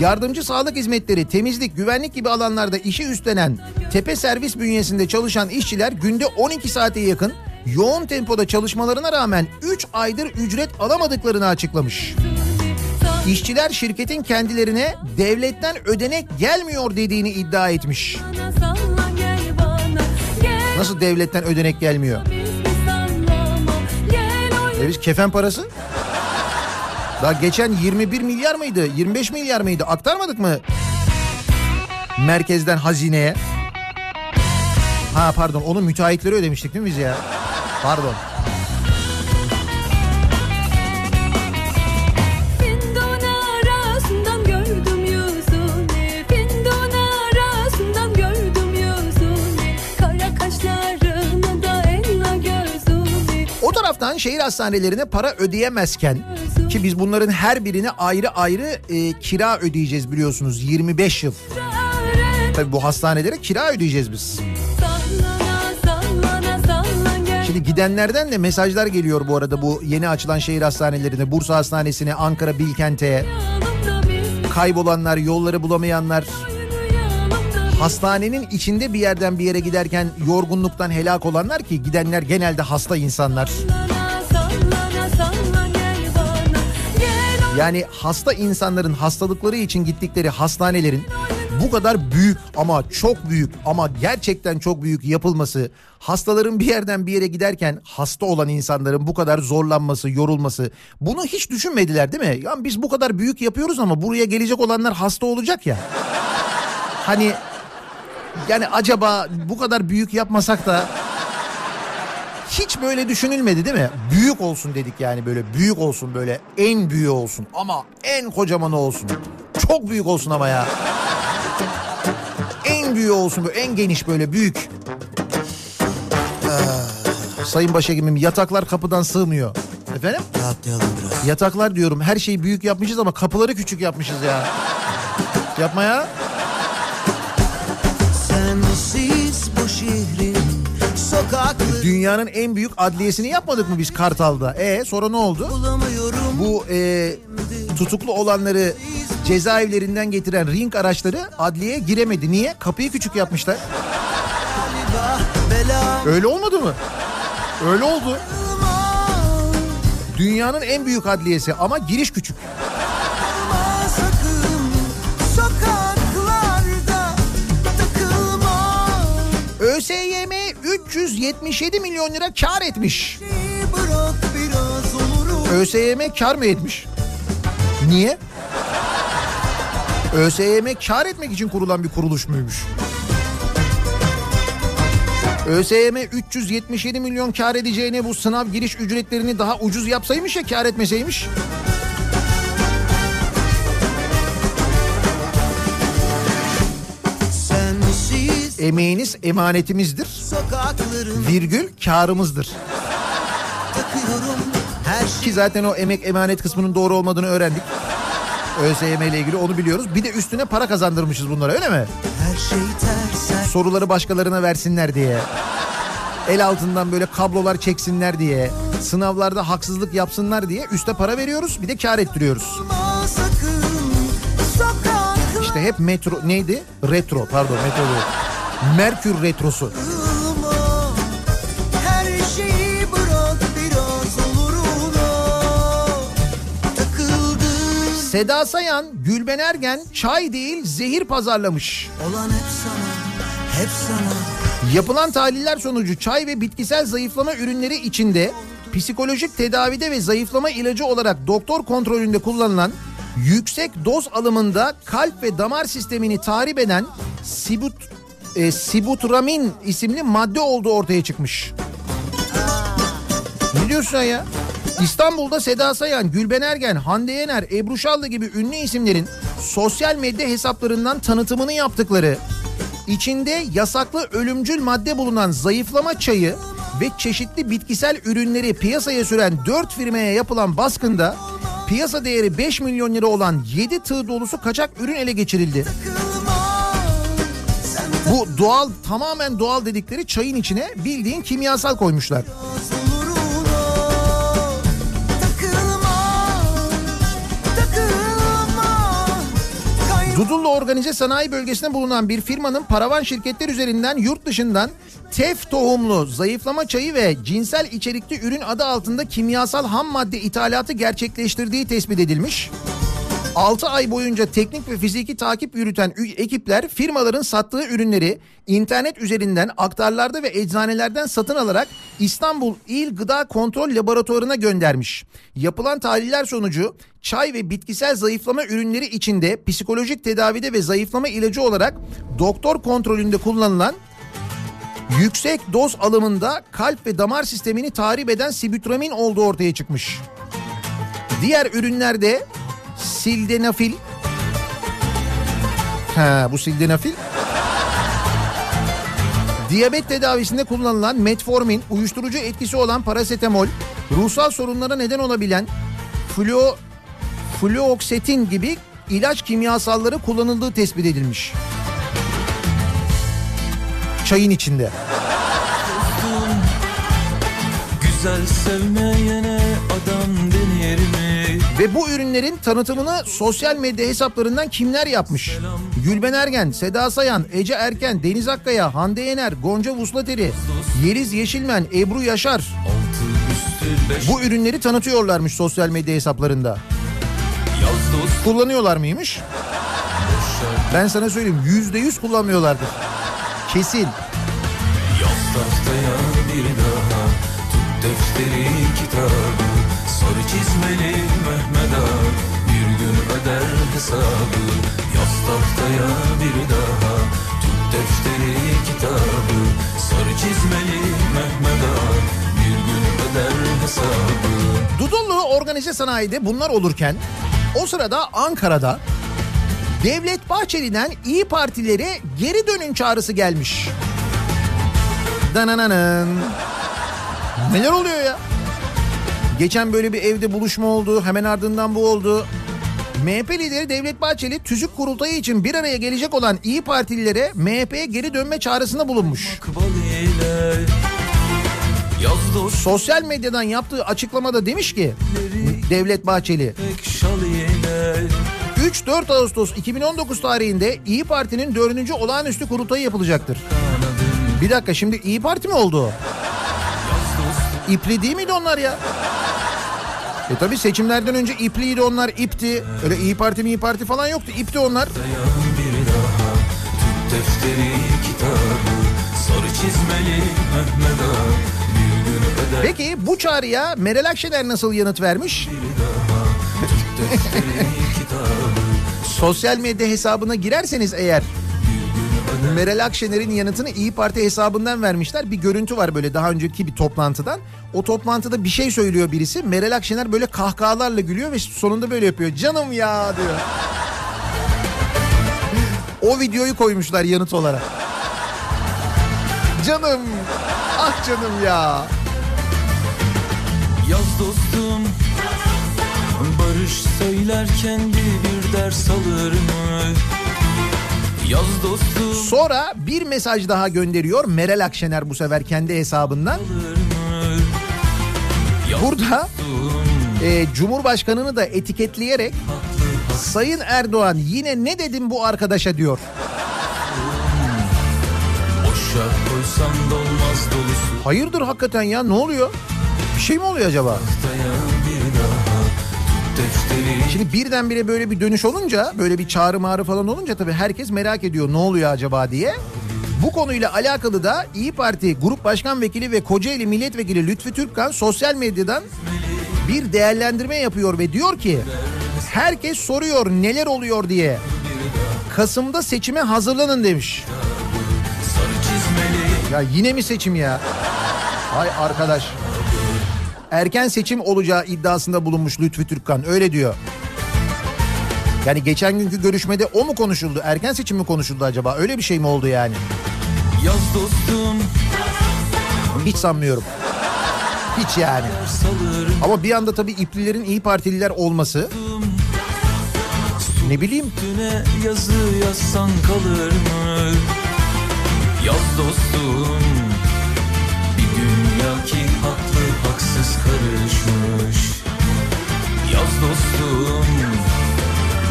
Speaker 2: yardımcı sağlık hizmetleri, temizlik, güvenlik gibi alanlarda işi üstlenen tepe servis bünyesinde çalışan işçiler günde 12 saate yakın yoğun tempoda çalışmalarına rağmen 3 aydır ücret alamadıklarını açıklamış. İşçiler şirketin kendilerine devletten ödenek gelmiyor dediğini iddia etmiş. Nasıl devletten ödenek gelmiyor? E biz kefen parası? Daha geçen 21 milyar mıydı? 25 milyar mıydı? Aktarmadık mı? Merkezden hazineye. Ha pardon onu müteahhitleri ödemiştik değil mi biz ya? Pardon. Taraftan şehir hastanelerine para ödeyemezken ki biz bunların her birine ayrı ayrı e, kira ödeyeceğiz biliyorsunuz 25 yıl. Tabii bu hastanelere kira ödeyeceğiz biz. Şimdi gidenlerden de mesajlar geliyor bu arada bu yeni açılan şehir hastanelerine, Bursa Hastanesi'ne, Ankara Bilkent'e.
Speaker 5: Yanımda
Speaker 2: Kaybolanlar, yolları bulamayanlar,
Speaker 5: yanımda
Speaker 2: hastanenin içinde bir yerden bir yere giderken yorgunluktan helak olanlar ki gidenler genelde hasta insanlar.
Speaker 5: Sallana
Speaker 2: Yani hasta insanların hastalıkları için gittikleri hastanelerin bu kadar büyük ama çok büyük ama gerçekten çok büyük yapılması, hastaların bir yerden bir yere giderken hasta olan insanların bu kadar zorlanması, yorulması bunu hiç düşünmediler değil mi? Ya biz bu kadar büyük yapıyoruz ama buraya gelecek olanlar hasta olacak ya. Hani yani acaba bu kadar büyük yapmasak da hiç böyle düşünülmedi değil mi? Büyük olsun dedik yani böyle büyük olsun böyle en büyüğü olsun ama en kocamanı olsun. Çok büyük olsun ama ya. En büyüğü olsun böyle en geniş böyle büyük. Ah, Sayın Başhekimim yataklar kapıdan sığmıyor. Efendim?
Speaker 6: Rahatlayalım biraz.
Speaker 2: Yataklar diyorum her şeyi büyük yapmışız ama kapıları küçük yapmışız ya. Yapma ya.
Speaker 6: Sensiz bu şehrin sokakları
Speaker 2: Dünyanın en büyük adliyesini yapmadık mı biz Kartal'da? E sonra ne oldu? Bu e, tutuklu olanları cezaevlerinden getiren ring araçları adliyeye giremedi. Niye? Kapıyı küçük yapmışlar. Öyle olmadı mı? Öyle oldu. Dünyanın en büyük adliyesi ama giriş küçük. ÖSYM 377 milyon lira kar etmiş. ÖSYM kar mı etmiş? Niye? ÖSYM kar etmek için kurulan bir kuruluş muymuş? ÖSYM 377 milyon kar edeceğine bu sınav giriş ücretlerini daha ucuz yapsaymış ya kar etmeseymiş. Emeğiniz emanetimizdir. Virgül karımızdır. Ki zaten o emek emanet kısmının doğru olmadığını öğrendik. ÖSYM ile ilgili onu biliyoruz. Bir de üstüne para kazandırmışız bunlara öyle mi?
Speaker 6: her şey
Speaker 2: Soruları başkalarına versinler diye. El altından böyle kablolar çeksinler diye. Sınavlarda haksızlık yapsınlar diye üste para veriyoruz bir de kar ettiriyoruz.
Speaker 6: Sakın
Speaker 2: İşte hep metro neydi? Retro pardon metro değil. Merkür retrosu. Seda Sayan, Gülben Ergen çay değil zehir pazarlamış.
Speaker 6: olan hep sana Hep sana
Speaker 2: Yapılan tahliller sonucu çay ve bitkisel zayıflama ürünleri içinde psikolojik tedavide ve zayıflama ilacı olarak doktor kontrolünde kullanılan yüksek doz alımında kalp ve damar sistemini tahrip eden sibut, e, sibutramin isimli madde olduğu ortaya çıkmış. Ne diyorsun ya? İstanbul'da Seda Sayan, Gülben Ergen, Hande Yener, Ebru Şallı gibi ünlü isimlerin sosyal medya hesaplarından tanıtımını yaptıkları içinde yasaklı ölümcül madde bulunan zayıflama çayı ve çeşitli bitkisel ürünleri piyasaya süren 4 firmaya yapılan baskında piyasa değeri 5 milyon lira olan 7 tığ dolusu kaçak ürün ele geçirildi.
Speaker 6: Sen
Speaker 2: Bu doğal tamamen doğal dedikleri çayın içine bildiğin kimyasal koymuşlar. Dudullu Organize Sanayi Bölgesi'nde bulunan bir firmanın paravan şirketler üzerinden yurt dışından tef tohumlu zayıflama çayı ve cinsel içerikli ürün adı altında kimyasal ham madde ithalatı gerçekleştirdiği tespit edilmiş. 6 ay boyunca teknik ve fiziki takip yürüten ekipler firmaların sattığı ürünleri internet üzerinden aktarlarda ve eczanelerden satın alarak İstanbul İl Gıda Kontrol Laboratuvarına göndermiş. Yapılan tahliller sonucu çay ve bitkisel zayıflama ürünleri içinde psikolojik tedavide ve zayıflama ilacı olarak doktor kontrolünde kullanılan yüksek doz alımında kalp ve damar sistemini tahrip eden sibutramin olduğu ortaya çıkmış. Diğer ürünlerde sildenafil. Ha bu sildenafil. Diyabet tedavisinde kullanılan metformin, uyuşturucu etkisi olan parasetamol, ruhsal sorunlara neden olabilen fluo, fluoksetin gibi ilaç kimyasalları kullanıldığı tespit edilmiş. Çayın içinde.
Speaker 1: Güzel sevmeyene?
Speaker 2: Ve bu ürünlerin tanıtımını sosyal medya hesaplarından kimler yapmış? Gülben Ergen, Seda Sayan, Ece Erken, Deniz Akkaya, Hande Yener, Gonca Vuslateri, Yeliz Yeşilmen, Ebru Yaşar. Bu ürünleri tanıtıyorlarmış sosyal medya hesaplarında. Kullanıyorlar mıymış? Ben sana söyleyeyim yüzde yüz kullanmıyorlardır. Kesin.
Speaker 1: Yaz bir daha Tut defteri kitabı tahtaya bir daha Tut defteri kitabı Sarı çizmeli Mehmet Ağa Bir gün öder hesabı
Speaker 2: Dudullu organize sanayide bunlar olurken o sırada Ankara'da Devlet Bahçeli'den İyi Partilere geri dönün çağrısı gelmiş. Danananın. Neler oluyor ya? Geçen böyle bir evde buluşma oldu. Hemen ardından bu oldu. MHP lideri Devlet Bahçeli tüzük kurultayı için bir araya gelecek olan İyi Partililere MHP'ye geri dönme çağrısında bulunmuş. Sosyal medyadan yaptığı açıklamada demiş ki Devlet Bahçeli
Speaker 1: pek şal ile
Speaker 2: 3-4 Ağustos 2019 tarihinde İyi Parti'nin 4. olağanüstü kurultayı yapılacaktır. Bir dakika şimdi İyi Parti mi oldu? İpli değil miydi onlar ya? E tabi seçimlerden önce ipliydi onlar ipti. Öyle İyi Parti mi İyi Parti falan yoktu. İpti onlar.
Speaker 1: Defteri kitabı Sarı çizmeli Mehmet Ağa
Speaker 2: Peki bu çağrıya Meral Akşener nasıl yanıt vermiş? Sosyal medya hesabına girerseniz eğer Meral Akşener'in yanıtını İyi Parti hesabından vermişler. Bir görüntü var böyle daha önceki bir toplantıdan. O toplantıda bir şey söylüyor birisi. Meral Akşener böyle kahkahalarla gülüyor ve sonunda böyle yapıyor. Canım ya diyor. O videoyu koymuşlar yanıt olarak. Canım. Ah canım ya.
Speaker 7: Yaz dostum Barış söylerken bir bir ders alır mı? Yaz dostum
Speaker 2: Sonra bir mesaj daha gönderiyor Meral Akşener bu sefer kendi hesabından. Burada e, Cumhurbaşkanını da etiketleyerek Sayın Erdoğan yine ne dedim bu arkadaşa diyor. Hayırdır hakikaten ya ne oluyor? Bir şey mi oluyor acaba?
Speaker 7: Dayan
Speaker 2: Şimdi birdenbire böyle bir dönüş olunca böyle bir çağrı mağrı falan olunca tabii herkes merak ediyor ne oluyor acaba diye. Bu konuyla alakalı da İyi Parti Grup Başkan Vekili ve Kocaeli Milletvekili Lütfü Türkkan sosyal medyadan bir değerlendirme yapıyor ve diyor ki herkes soruyor neler oluyor diye. Kasım'da seçime hazırlanın demiş. Ya yine mi seçim ya? Hay arkadaş. Erken seçim olacağı iddiasında bulunmuş Lütfü Türkkan öyle diyor. Yani geçen günkü görüşmede o mu konuşuldu? Erken seçim mi konuşuldu acaba? Öyle bir şey mi oldu yani?
Speaker 7: Yaz dostum
Speaker 2: Hiç sanmıyorum. Hiç yani. Ama bir anda tabii iplilerin iyi partililer olması ne bileyim
Speaker 7: yazı yazsan kalır mı? Yaz dostum Ki haklı haksız karışmış Yaz dostum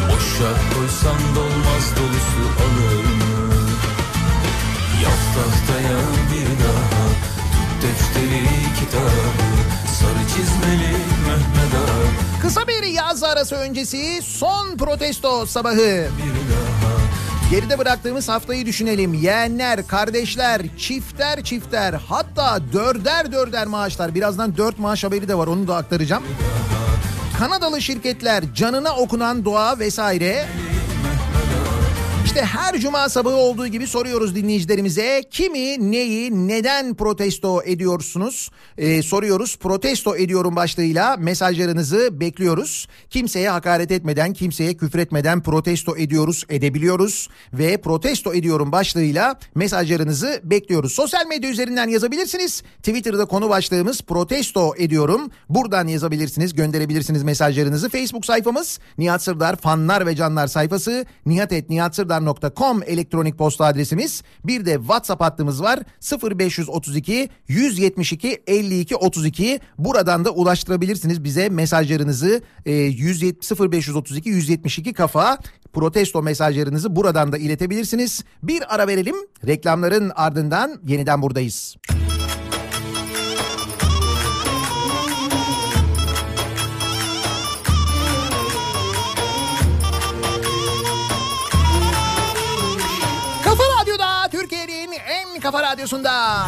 Speaker 7: Boşa koysan dolmaz dolusu alır mı? Yaz tahtaya bir daha Tut defteri kitabı Sarı çizmeli Mehmet Ağa
Speaker 2: kısa bir yaz arası öncesi son protesto sabahı.
Speaker 7: Bir daha
Speaker 2: Geride bıraktığımız haftayı düşünelim. Yeğenler, kardeşler, çifter çifter hatta dörder dörder maaşlar. Birazdan dört maaş haberi de var onu da aktaracağım. Kanadalı şirketler canına okunan dua vesaire. İşte her cuma sabahı olduğu gibi soruyoruz dinleyicilerimize kimi neyi neden protesto ediyorsunuz? Ee, soruyoruz protesto ediyorum başlığıyla mesajlarınızı bekliyoruz. Kimseye hakaret etmeden kimseye küfretmeden protesto ediyoruz edebiliyoruz ve protesto ediyorum başlığıyla mesajlarınızı bekliyoruz. Sosyal medya üzerinden yazabilirsiniz. Twitter'da konu başlığımız protesto ediyorum. Buradan yazabilirsiniz gönderebilirsiniz mesajlarınızı. Facebook sayfamız Nihat Sırdar fanlar ve canlar sayfası nihatetnihatsırdar.com elektronik posta adresimiz. Bir de WhatsApp hattımız var 0532 172 52 32 buradan da ulaştırabilirsiniz bize mesajlarınızı e, 170 0532 172 kafa protesto mesajlarınızı buradan da iletebilirsiniz. Bir ara verelim reklamların ardından yeniden buradayız. Kafa kafa radyosunda.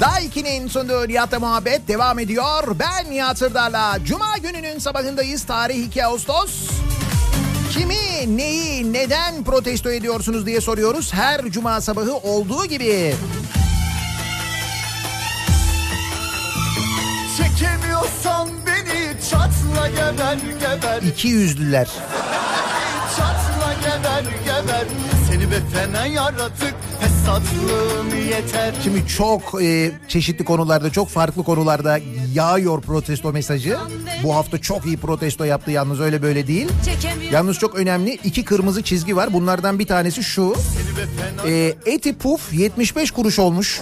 Speaker 2: Daiki'nin sunduğu Nihat'la muhabbet devam ediyor. Ben Nihat Sırdar'la. Cuma gününün sabahındayız. Tarih 2 Ağustos. Kimi, neyi, neden protesto ediyorsunuz diye soruyoruz. Her cuma sabahı olduğu gibi.
Speaker 6: Çekemiyorsan beni çatla geber geber
Speaker 2: İki yüzlüler.
Speaker 6: Çatla geber geber Be fena yaratık Fesatlığın yeter
Speaker 2: Şimdi çok e, çeşitli konularda, çok farklı konularda yağıyor protesto mesajı. Bu hafta çok iyi protesto yaptı yalnız öyle böyle değil. Yalnız çok önemli iki kırmızı çizgi var. Bunlardan bir tanesi şu. E, eti puf 75 kuruş olmuş.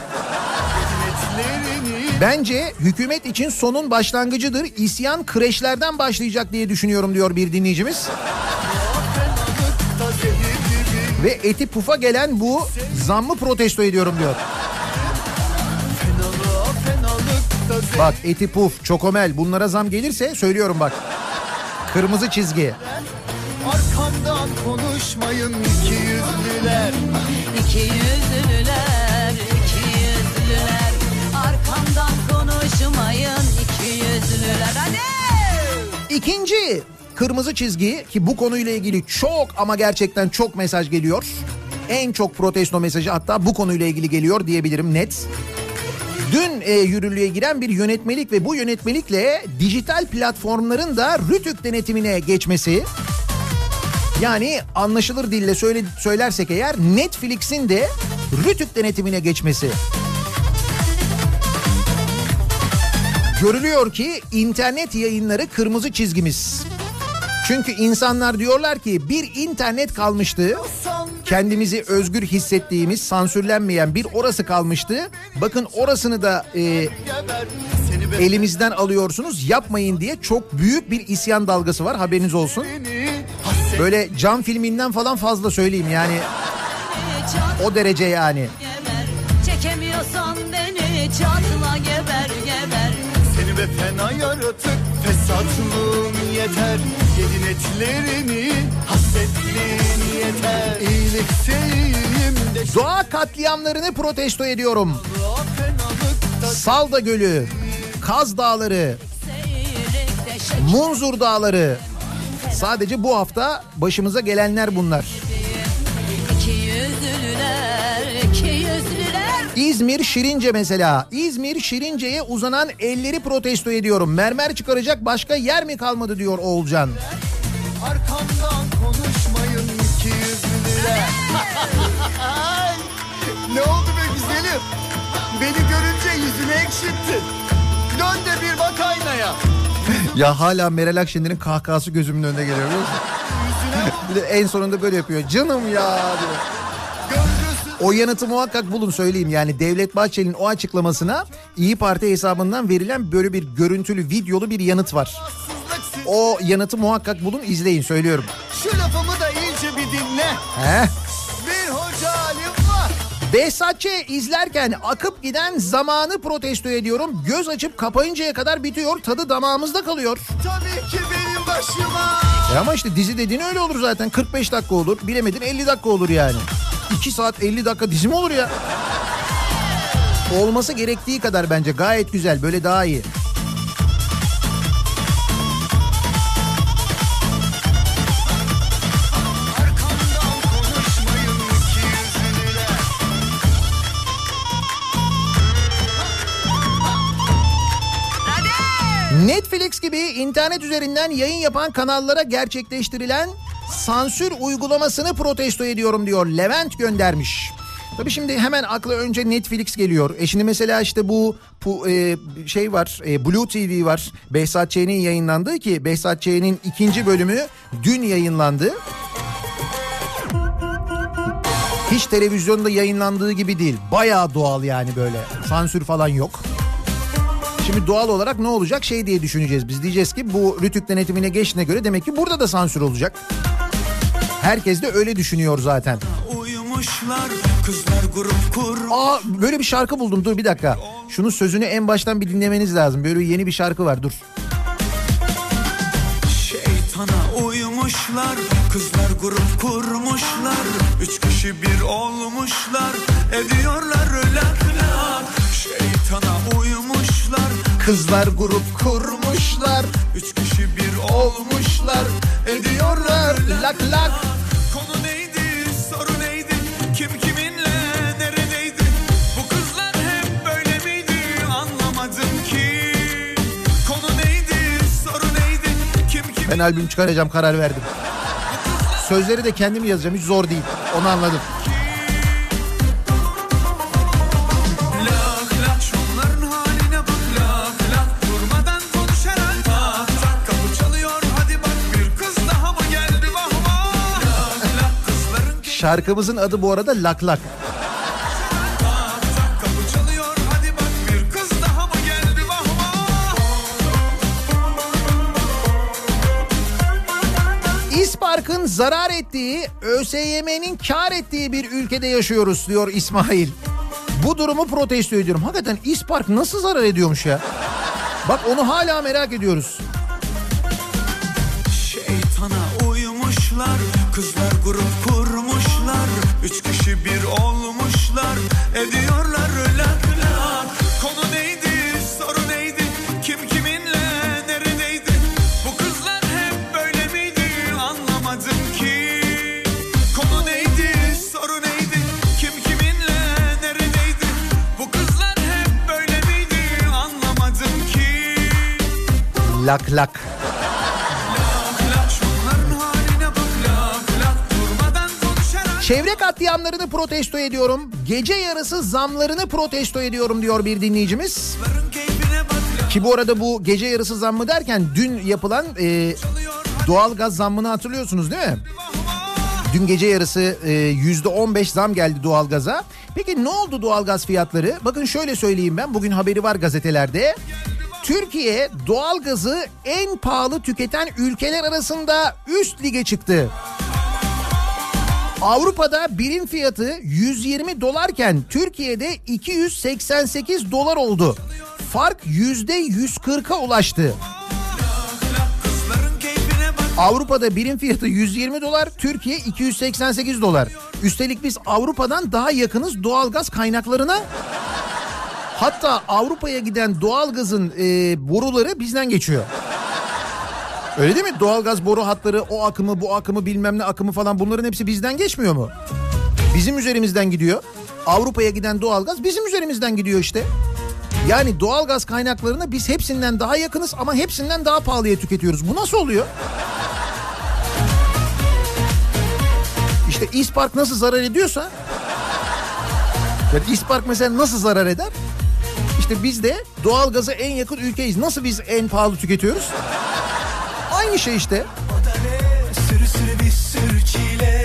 Speaker 2: Bence hükümet için sonun başlangıcıdır. İsyan kreşlerden başlayacak diye düşünüyorum diyor bir dinleyicimiz. Ve eti pufa gelen bu zammı protesto ediyorum diyor. Bak eti puf, çokomel bunlara zam gelirse söylüyorum bak. Kırmızı çizgi.
Speaker 6: Arkamdan konuşmayın iki yüzlüler
Speaker 8: İki yüzlüler, iki yüzlüler Arkamdan konuşmayın iki yüzlüler Hadi!
Speaker 2: İkinci kırmızı çizgi ki bu konuyla ilgili çok ama gerçekten çok mesaj geliyor. En çok protesto mesajı hatta bu konuyla ilgili geliyor diyebilirim net. Dün e, yürürlüğe giren bir yönetmelik ve bu yönetmelikle dijital platformların da rütük denetimine geçmesi. Yani anlaşılır dille söyle, söylersek eğer Netflix'in de Rütük denetimine geçmesi. Görülüyor ki internet yayınları kırmızı çizgimiz. Çünkü insanlar diyorlar ki bir internet kalmıştı. Kendimizi özgür hissettiğimiz sansürlenmeyen bir orası kalmıştı. Bakın orasını da e, elimizden alıyorsunuz yapmayın diye çok büyük bir isyan dalgası var haberiniz olsun. Böyle cam filminden falan fazla söyleyeyim yani o derece yani.
Speaker 8: Çekemiyorsan beni çatla geber geber
Speaker 6: Seni be fena yaratık Fesatlığın yeter Yedin etlerini Hasretliğin yeter İyilikseyinim de
Speaker 2: Doğa katliamlarını protesto ediyorum. Salda Gölü, Kaz Dağları, Munzur Dağları. Sadece bu hafta başımıza gelenler bunlar.
Speaker 8: iki yüzlüler
Speaker 2: İzmir Şirince mesela. İzmir Şirince'ye uzanan elleri protesto ediyorum. Mermer çıkaracak başka yer mi kalmadı diyor Oğulcan.
Speaker 6: Arkamdan konuşmayın iki yüzlüler Ay, Ne oldu be güzelim Beni görünce yüzünü ekşittin Dön de bir bak aynaya
Speaker 2: Ya hala Meral Akşener'in kahkahası gözümün önüne geliyor Bir de en sonunda böyle yapıyor. Canım ya diyor.
Speaker 6: Görgüsüz
Speaker 2: O yanıtı muhakkak bulun söyleyeyim. Yani Devlet Bahçeli'nin o açıklamasına İyi Parti hesabından verilen böyle bir görüntülü videolu bir yanıt var. O yanıtı muhakkak bulun izleyin söylüyorum.
Speaker 6: Şu lafımı da iyice bir dinle
Speaker 2: Heh.
Speaker 6: Bir hoca alim var
Speaker 2: Behzatçı izlerken akıp giden zamanı protesto ediyorum. Göz açıp kapayıncaya kadar bitiyor. Tadı damağımızda kalıyor.
Speaker 6: Tabii ki benim başıma
Speaker 2: E ama işte dizi dediğin öyle olur zaten. 45 dakika olur. Bilemedin 50 dakika olur yani. 2 saat 50 dakika dizi mi olur ya? Olması gerektiği kadar bence gayet güzel. Böyle daha iyi. Netflix gibi internet üzerinden yayın yapan kanallara gerçekleştirilen sansür uygulamasını protesto ediyorum diyor. Levent göndermiş. Tabii şimdi hemen akla önce Netflix geliyor. E şimdi mesela işte bu, bu e, şey var, e, Blue TV var. Behzat Ç'nin yayınlandığı ki Behzat Ç'nin ikinci bölümü dün yayınlandı. Hiç televizyonda yayınlandığı gibi değil. Bayağı doğal yani böyle. Sansür falan yok. Şimdi doğal olarak ne olacak şey diye düşüneceğiz. Biz diyeceğiz ki bu rütük denetimine geçtiğine göre demek ki burada da sansür olacak. Herkes de öyle düşünüyor zaten.
Speaker 7: Uyumuşlar kızlar grup kur
Speaker 2: Aa böyle bir şarkı buldum dur bir dakika. Şunun sözünü en baştan bir dinlemeniz lazım. Böyle yeni bir şarkı var dur.
Speaker 7: Şeytana uymuşlar Kızlar grup kurmuşlar Üç kişi bir olmuşlar Ediyorlar lak
Speaker 2: Kızlar grup kurmuşlar.
Speaker 7: Üç kişi bir olmuşlar
Speaker 2: Ediyorlar lak lak.
Speaker 7: Konu neydi soru neydi Kim kiminle neredeydi Bu kızlar hep böyle miydi Anlamadım ki Konu neydi soru neydi Kim kiminle
Speaker 2: Ben albüm çıkaracağım karar verdim. Sözleri de kendim yazacağım hiç zor değil. Onu anladım.
Speaker 7: Lak
Speaker 2: Şarkımızın adı bu arada Lak Lak. İspark'ın zarar ettiği, ÖSYM'nin kar ettiği bir ülkede yaşıyoruz diyor İsmail. Bu durumu protesto ediyorum. Hakikaten İspark nasıl zarar ediyormuş ya? Bak onu hala merak ediyoruz.
Speaker 7: Şeytana uymuşlar Kızlar grup kurmuşlar. Üç kişi bir olmuşlar. Ediyorlar lak lak Konu neydi soru neydi? Kim kiminle neredeydi? Bu kızlar hep böyle miydi? Anlamadım ki. Konu neydi soru neydi? Kim kiminle neredeydi? Bu kızlar hep böyle miydi? Anlamadım ki.
Speaker 2: Lak lak. Çevre katliamlarını protesto ediyorum. Gece yarısı zamlarını protesto ediyorum diyor bir dinleyicimiz. Ki bu arada bu gece yarısı zammı derken dün yapılan e, doğalgaz zammını hatırlıyorsunuz değil mi? Dün gece yarısı e, yüzde 15 zam geldi doğalgaza. Peki ne oldu doğalgaz fiyatları? Bakın şöyle söyleyeyim ben bugün haberi var gazetelerde. Türkiye doğalgazı en pahalı tüketen ülkeler arasında üst lige çıktı. Avrupa'da birim fiyatı 120 dolarken Türkiye'de 288 dolar oldu. Fark yüzde 140'a ulaştı. Avrupa'da birim fiyatı 120 dolar, Türkiye 288 dolar. Üstelik biz Avrupa'dan daha yakınız doğalgaz kaynaklarına. Hatta Avrupa'ya giden doğalgazın e, boruları bizden geçiyor. Öyle değil mi? Doğalgaz boru hatları, o akımı, bu akımı, bilmem ne akımı falan bunların hepsi bizden geçmiyor mu? Bizim üzerimizden gidiyor. Avrupa'ya giden doğalgaz bizim üzerimizden gidiyor işte. Yani doğalgaz kaynaklarını biz hepsinden daha yakınız ama hepsinden daha pahalıya tüketiyoruz. Bu nasıl oluyor? İşte İspark nasıl zarar ediyorsa yani İspark mesela nasıl zarar eder? İşte biz de doğalgaza en yakın ülkeyiz. Nasıl biz en pahalı tüketiyoruz? Aynı şey işte.
Speaker 9: Sürü sürü bir sürü çile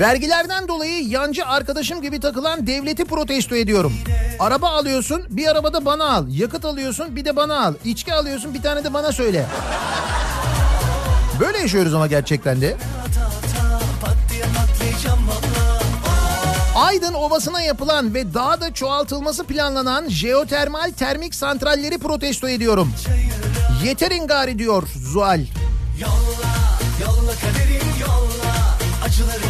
Speaker 2: Vergilerden dolayı yancı arkadaşım gibi takılan devleti protesto ediyorum. Araba alıyorsun bir arabada bana al. Yakıt alıyorsun bir de bana al. İçki alıyorsun bir tane de bana söyle. Böyle yaşıyoruz ama gerçekten de. Aydın Ovası'na yapılan ve daha da çoğaltılması planlanan jeotermal termik santralleri protesto ediyorum. Yeterin gari diyor Zuhal.
Speaker 9: Yolla, yolla kaderim yolla Acıları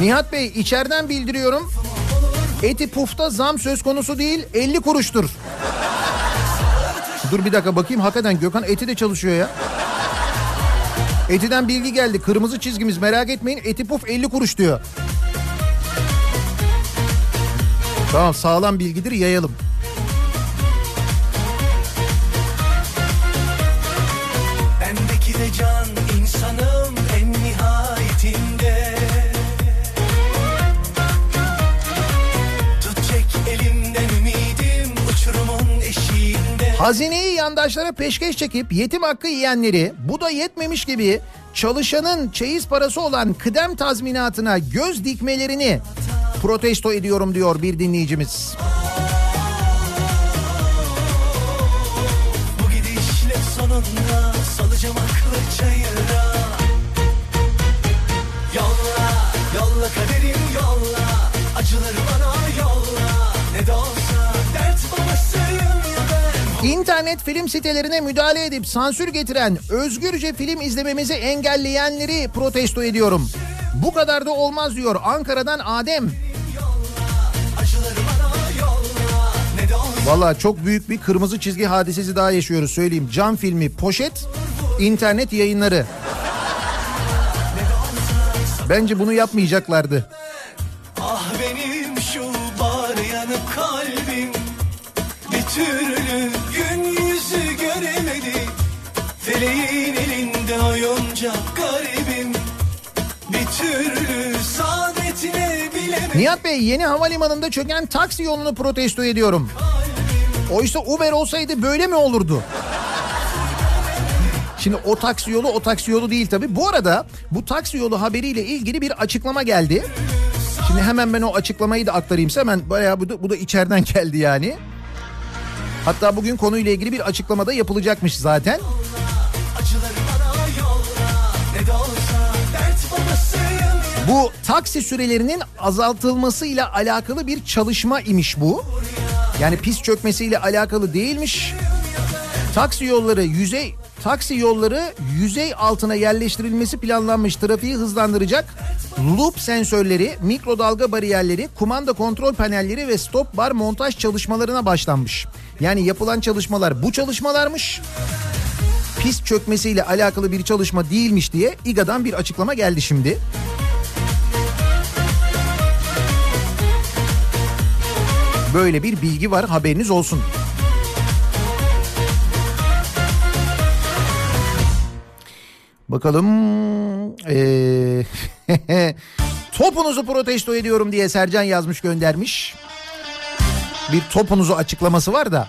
Speaker 2: Nihat Bey içeriden bildiriyorum. Eti pufta zam söz konusu değil 50 kuruştur. Dur bir dakika bakayım hakikaten Gökhan eti de çalışıyor ya. Etiden bilgi geldi. Kırmızı çizgimiz merak etmeyin. Eti puf 50 kuruş diyor. Tamam sağlam bilgidir yayalım. Hazineyi yandaşlara peşkeş çekip yetim hakkı yiyenleri bu da yetmemiş gibi çalışanın çeyiz parası olan kıdem tazminatına göz dikmelerini protesto ediyorum diyor bir dinleyicimiz.
Speaker 9: Bu gidişle sonunda salacağım aklı çayıra
Speaker 2: İnternet film sitelerine müdahale edip sansür getiren, özgürce film izlememizi engelleyenleri protesto ediyorum. Bu kadar da olmaz diyor Ankara'dan Adem. Valla çok büyük bir kırmızı çizgi hadisesi daha yaşıyoruz söyleyeyim. Cam filmi, poşet, internet yayınları. Bence bunu yapmayacaklardı. Nihat Bey yeni havalimanında çöken taksi yolunu protesto ediyorum. Oysa Uber olsaydı böyle mi olurdu? Şimdi o taksi yolu o taksi yolu değil tabii. Bu arada bu taksi yolu haberiyle ilgili bir açıklama geldi. Şimdi hemen ben o açıklamayı da aktarayım. Hemen bayağı bu da, bu da içeriden geldi yani. Hatta bugün konuyla ilgili bir açıklama da yapılacakmış zaten.
Speaker 9: Acıları
Speaker 2: Bu taksi sürelerinin azaltılmasıyla alakalı bir çalışma imiş bu. Yani pis çökmesiyle alakalı değilmiş. Taksi yolları yüzey taksi yolları yüzey altına yerleştirilmesi planlanmış. Trafiği hızlandıracak loop sensörleri, mikrodalga bariyerleri, kumanda kontrol panelleri ve stop bar montaj çalışmalarına başlanmış. Yani yapılan çalışmalar bu çalışmalarmış. Pist çökmesiyle alakalı bir çalışma değilmiş diye İGA'dan bir açıklama geldi şimdi. Böyle bir bilgi var haberiniz olsun. Bakalım. Ee, topunuzu protesto ediyorum diye Sercan yazmış göndermiş. Bir topunuzu açıklaması var da.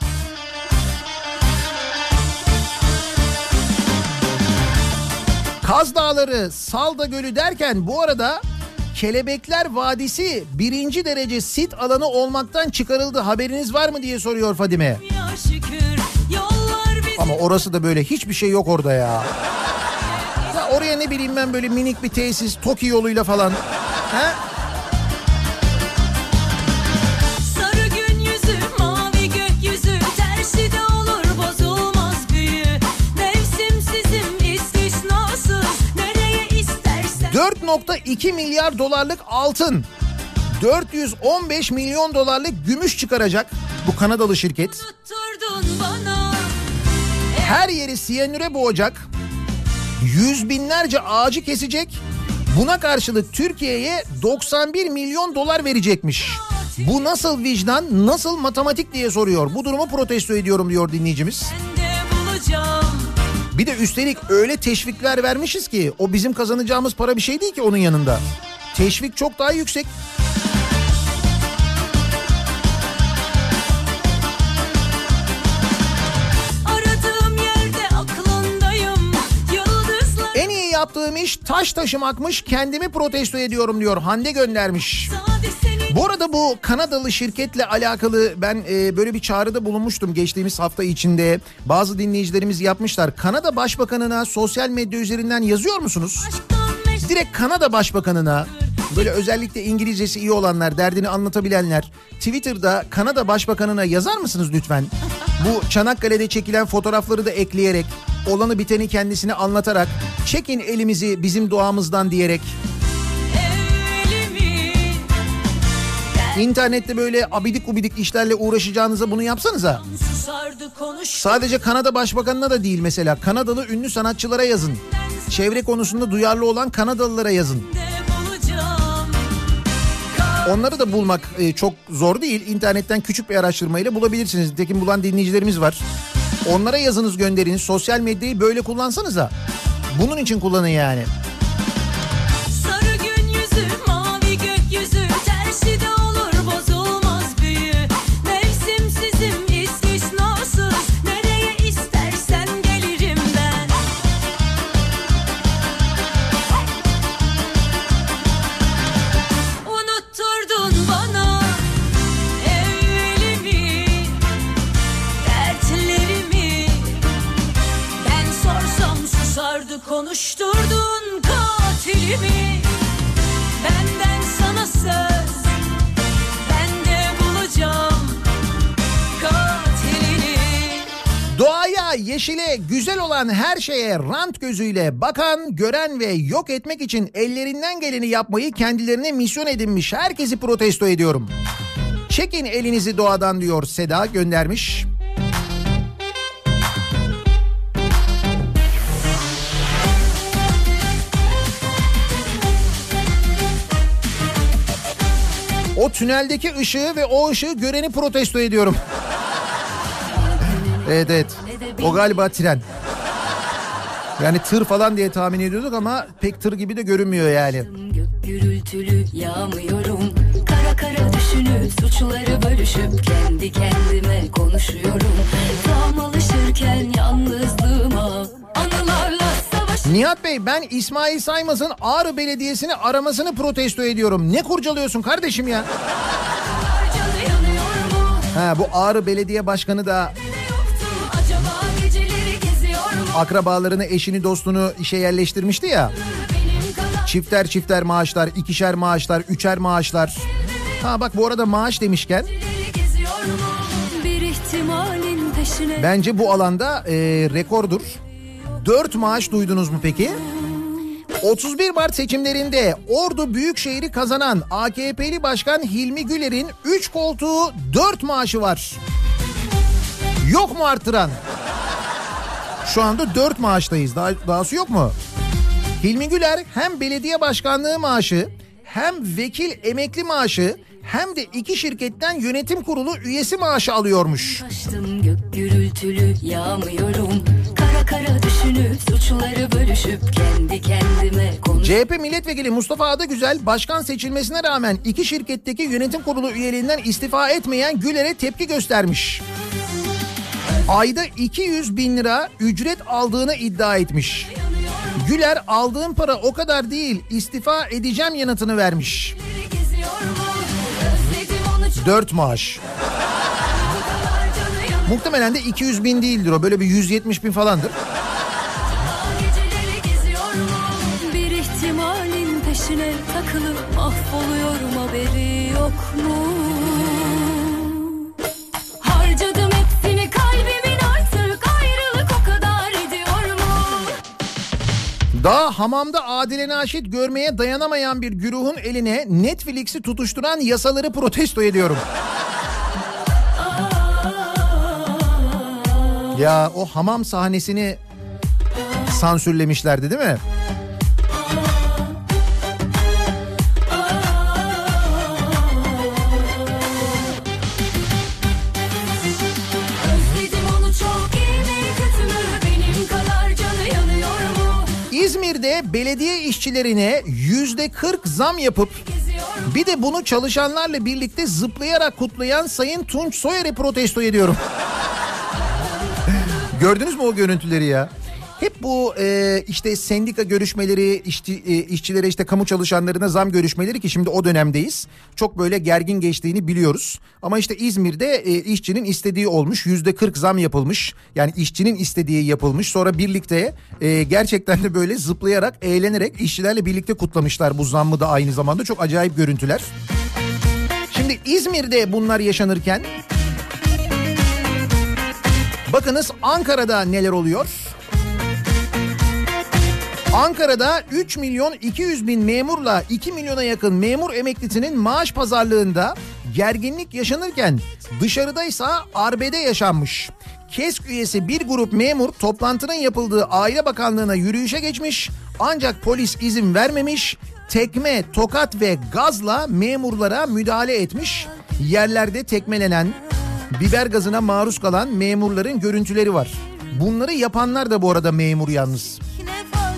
Speaker 2: Kaz Dağları, Salda Gölü derken bu arada Kelebekler Vadisi birinci derece sit alanı olmaktan çıkarıldı. Haberiniz var mı diye soruyor Fadime.
Speaker 5: Şükür
Speaker 2: Ama orası da böyle hiçbir şey yok orada ya. Ya oraya ne bileyim ben böyle minik bir tesis Toki yoluyla falan. He? 10.2 milyar dolarlık altın, 415 milyon dolarlık gümüş çıkaracak bu Kanadalı şirket. Her yeri siyanüre boğacak, yüz binlerce ağacı kesecek, buna karşılık Türkiye'ye 91 milyon dolar verecekmiş. Bu nasıl vicdan, nasıl matematik diye soruyor. Bu durumu protesto ediyorum diyor dinleyicimiz.
Speaker 5: Ben de bulacağım
Speaker 2: bir de üstelik öyle teşvikler vermişiz ki o bizim kazanacağımız para bir şey değil ki onun yanında. Teşvik çok daha yüksek. Yaptığım iş taş taşımakmış kendimi protesto ediyorum diyor Hande göndermiş. Bu arada bu Kanadalı şirketle alakalı ben e, böyle bir çağrıda bulunmuştum geçtiğimiz hafta içinde. Bazı dinleyicilerimiz yapmışlar. Kanada Başbakanına sosyal medya üzerinden yazıyor musunuz? Direkt Kanada Başbakanına böyle özellikle İngilizcesi iyi olanlar, derdini anlatabilenler Twitter'da Kanada Başbakanına yazar mısınız lütfen? Bu Çanakkale'de çekilen fotoğrafları da ekleyerek, olanı biteni kendisine anlatarak, çekin elimizi bizim doğamızdan diyerek İnternette böyle abidik gubidik işlerle uğraşacağınıza bunu yapsanıza. Sadece Kanada Başbakanına da değil mesela. Kanadalı ünlü sanatçılara yazın. Çevre konusunda duyarlı olan Kanadalılara yazın. Onları da bulmak e, çok zor değil. İnternetten küçük bir araştırmayla bulabilirsiniz. Nitekim bulan dinleyicilerimiz var. Onlara yazınız gönderiniz. Sosyal medyayı böyle kullansanıza. Bunun için kullanın yani. Yeşile, güzel olan her şeye rant gözüyle bakan, gören ve yok etmek için ellerinden geleni yapmayı kendilerine misyon edinmiş herkesi protesto ediyorum. Çekin elinizi doğadan diyor Seda göndermiş. O tüneldeki ışığı ve o ışığı göreni protesto ediyorum. Evet evet. O galiba tren. Yani tır falan diye tahmin ediyorduk ama pek tır gibi de görünmüyor yani.
Speaker 8: Gök gürültülü yağmıyorum Kara kara düşünüp suçları bölüşüp Kendi kendime konuşuyorum Tam alışırken yalnızlığıma Anılarla savaş
Speaker 2: Nihat Bey ben İsmail Saymaz'ın Ağrı Belediyesi'ni aramasını protesto ediyorum. Ne kurcalıyorsun kardeşim ya? Ha bu Ağrı Belediye Başkanı da akrabalarını, eşini, dostunu işe yerleştirmişti ya. Çifter çifter maaşlar, ikişer maaşlar, üçer maaşlar. Ha bak bu arada maaş demişken Bence bu alanda e, rekordur. 4 maaş duydunuz mu peki? 31 Mart seçimlerinde Ordu Büyükşehir'i kazanan AKP'li Başkan Hilmi Güler'in 3 koltuğu 4 maaşı var. Yok mu artıran? Şu anda 4 maaştayız. Daha, dahası yok mu? Hilmi Güler hem belediye başkanlığı maaşı hem vekil emekli maaşı hem de iki şirketten yönetim kurulu üyesi maaşı alıyormuş.
Speaker 8: Kaçtım gök gürültülü yağmıyorum Kara kara düşünüp suçları bölüşüp kendi kendime konuş
Speaker 2: CHP milletvekili Mustafa Adagüzel başkan seçilmesine rağmen iki şirketteki yönetim kurulu üyeliğinden istifa etmeyen Güler'e tepki göstermiş. Ayda 200 bin lira ücret aldığını iddia etmiş. Güler aldığım para o kadar değil istifa edeceğim yanıtını vermiş. 4 maaş. Muhtemelen de 200 bin değildir o böyle bir 170 bin falandır. Daha hamamda Adile Naşit görmeye dayanamayan bir güruhun eline Netflix'i tutuşturan yasaları protesto ediyorum. Ya o hamam sahnesini sansürlemişlerdi değil mi? İzmir'de belediye işçilerine yüzde 40 zam yapıp bir de bunu çalışanlarla birlikte zıplayarak kutlayan Sayın Tunç Soyer'i protesto ediyorum. Gördünüz mü o görüntüleri ya? Hep bu e, işte sendika görüşmeleri, işçi, e, işçilere işte kamu çalışanlarına zam görüşmeleri ki şimdi o dönemdeyiz. Çok böyle gergin geçtiğini biliyoruz. Ama işte İzmir'de e, işçinin istediği olmuş. Yüzde 40 zam yapılmış. Yani işçinin istediği yapılmış. Sonra birlikte e, gerçekten de böyle zıplayarak, eğlenerek işçilerle birlikte kutlamışlar bu zammı da aynı zamanda. Çok acayip görüntüler. Şimdi İzmir'de bunlar yaşanırken bakınız Ankara'da neler oluyor? Ankara'da 3 milyon 200 bin memurla 2 milyona yakın memur emeklisinin maaş pazarlığında gerginlik yaşanırken dışarıdaysa arbede yaşanmış. KESK üyesi bir grup memur toplantının yapıldığı Aile Bakanlığı'na yürüyüşe geçmiş ancak polis izin vermemiş. Tekme, tokat ve gazla memurlara müdahale etmiş. Yerlerde tekmelenen, biber gazına maruz kalan memurların görüntüleri var. Bunları yapanlar da bu arada memur yalnız.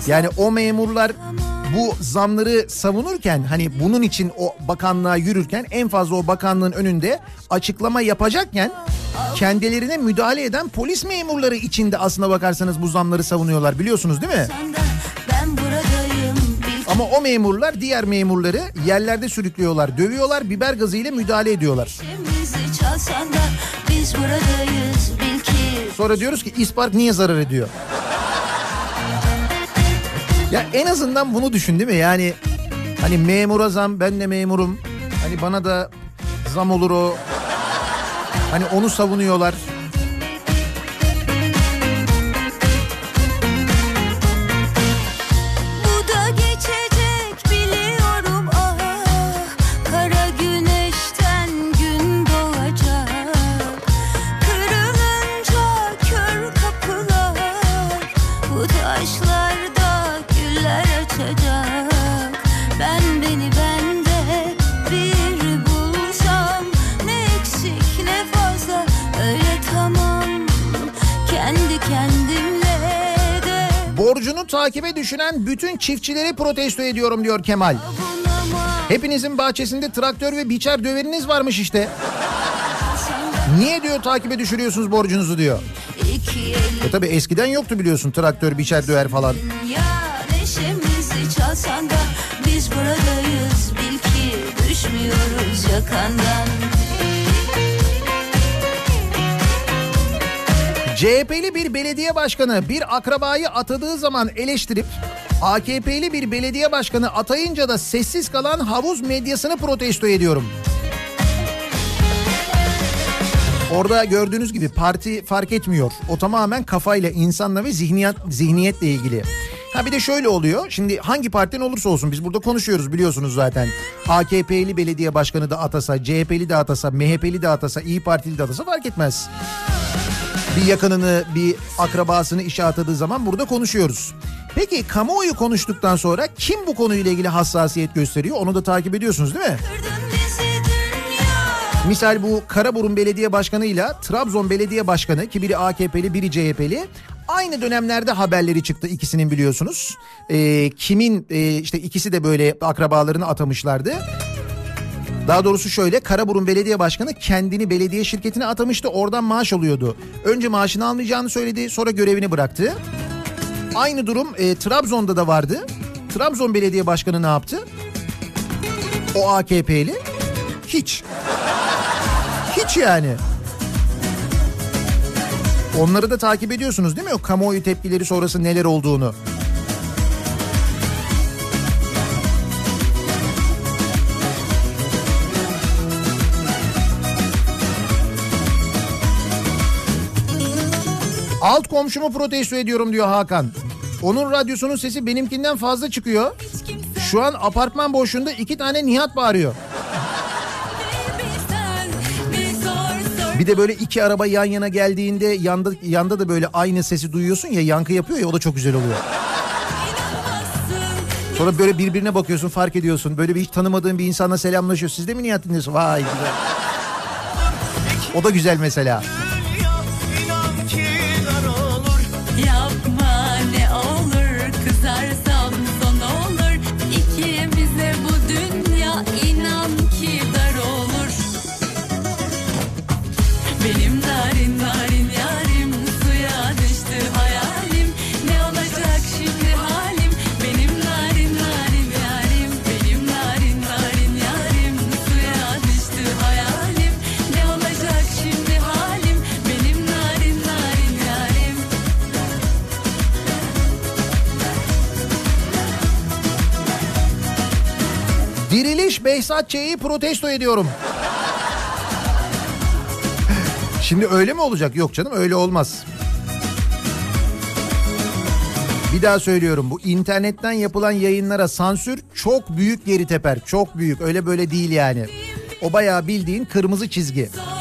Speaker 2: Yani o memurlar bu zamları savunurken hani bunun için o bakanlığa yürürken en fazla o bakanlığın önünde açıklama yapacakken kendilerine müdahale eden polis memurları içinde aslına bakarsanız bu zamları savunuyorlar biliyorsunuz değil mi? Ama o memurlar diğer memurları yerlerde sürüklüyorlar, dövüyorlar, biber gazıyla müdahale ediyorlar. Sonra diyoruz ki İspark niye zarar ediyor? Ya en azından bunu düşün değil mi? Yani hani memura zam ben de memurum. Hani bana da zam olur o. Hani onu savunuyorlar. Takibe düşünen bütün çiftçileri protesto ediyorum diyor Kemal. Hepinizin bahçesinde traktör ve biçer döveriniz varmış işte. Niye diyor takibe düşürüyorsunuz borcunuzu diyor. E tabi eskiden yoktu biliyorsun traktör, biçer, döver falan.
Speaker 5: çalsan da Biz buradayız bil ki düşmüyoruz yakandan
Speaker 2: CHP'li bir belediye başkanı bir akrabayı atadığı zaman eleştirip AKP'li bir belediye başkanı atayınca da sessiz kalan havuz medyasını protesto ediyorum. Orada gördüğünüz gibi parti fark etmiyor. O tamamen kafayla, insanla ve zihniyet, zihniyetle ilgili. Ha bir de şöyle oluyor. Şimdi hangi partiden olursa olsun biz burada konuşuyoruz biliyorsunuz zaten. AKP'li belediye başkanı da atasa, CHP'li de atasa, MHP'li de atasa, İyi Partili de atasa fark etmez. Bir yakınını, bir akrabasını işe atadığı zaman burada konuşuyoruz. Peki kamuoyu konuştuktan sonra kim bu konuyla ilgili hassasiyet gösteriyor? Onu da takip ediyorsunuz değil mi? Misal bu Karaburun Belediye Başkanı ile Trabzon Belediye Başkanı ki biri AKP'li biri CHP'li aynı dönemlerde haberleri çıktı ikisinin biliyorsunuz. Ee, kimin e, işte ikisi de böyle akrabalarını atamışlardı. Daha doğrusu şöyle Karaburun Belediye Başkanı kendini belediye şirketine atamıştı oradan maaş alıyordu. Önce maaşını almayacağını söyledi sonra görevini bıraktı. Aynı durum e, Trabzon'da da vardı. Trabzon Belediye Başkanı ne yaptı? O AKP'li hiç. Hiç yani. Onları da takip ediyorsunuz değil mi? O kamuoyu tepkileri sonrası neler olduğunu. Alt komşumu protesto ediyorum diyor Hakan. Onun radyosunun sesi benimkinden fazla çıkıyor. Şu an apartman boşluğunda iki tane Nihat bağırıyor. Bir de böyle iki araba yan yana geldiğinde yanda yanda da böyle aynı sesi duyuyorsun ya yankı yapıyor ya o da çok güzel oluyor. Sonra böyle birbirine bakıyorsun fark ediyorsun. Böyle bir hiç tanımadığın bir insanla selamlaşıyor. Siz de mi Nihat dinliyorsun? Vay güzel. O da güzel mesela. Diriliş Behzat Ç'yi protesto ediyorum. Şimdi öyle mi olacak? Yok canım öyle olmaz. Bir daha söylüyorum bu internetten yapılan yayınlara sansür çok büyük geri teper. Çok büyük öyle böyle değil yani. O bayağı bildiğin kırmızı çizgi.
Speaker 8: Sor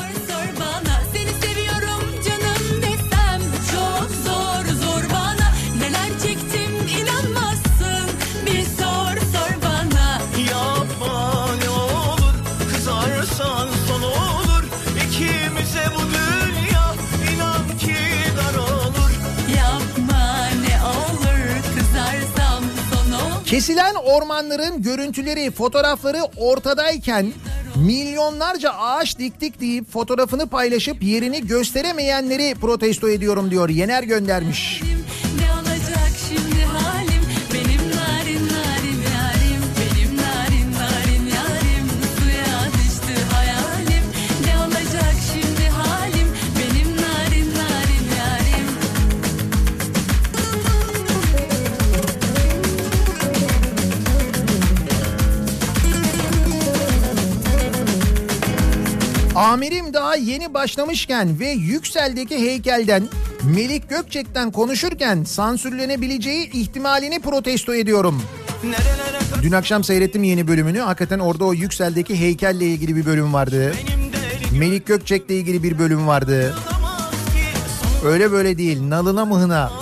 Speaker 2: Kesilen ormanların görüntüleri, fotoğrafları ortadayken milyonlarca ağaç diktik deyip fotoğrafını paylaşıp yerini gösteremeyenleri protesto ediyorum diyor. Yener göndermiş.
Speaker 8: Ne
Speaker 2: Amirim daha yeni başlamışken ve Yüksel'deki heykelden Melik Gökçek'ten konuşurken sansürlenebileceği ihtimalini protesto ediyorum. Dün akşam seyrettim yeni bölümünü. Hakikaten orada o Yüksel'deki heykelle ilgili bir bölüm vardı. Melik Gökçek'le ilgili bir bölüm vardı. Öyle böyle değil. Nalına mıhına.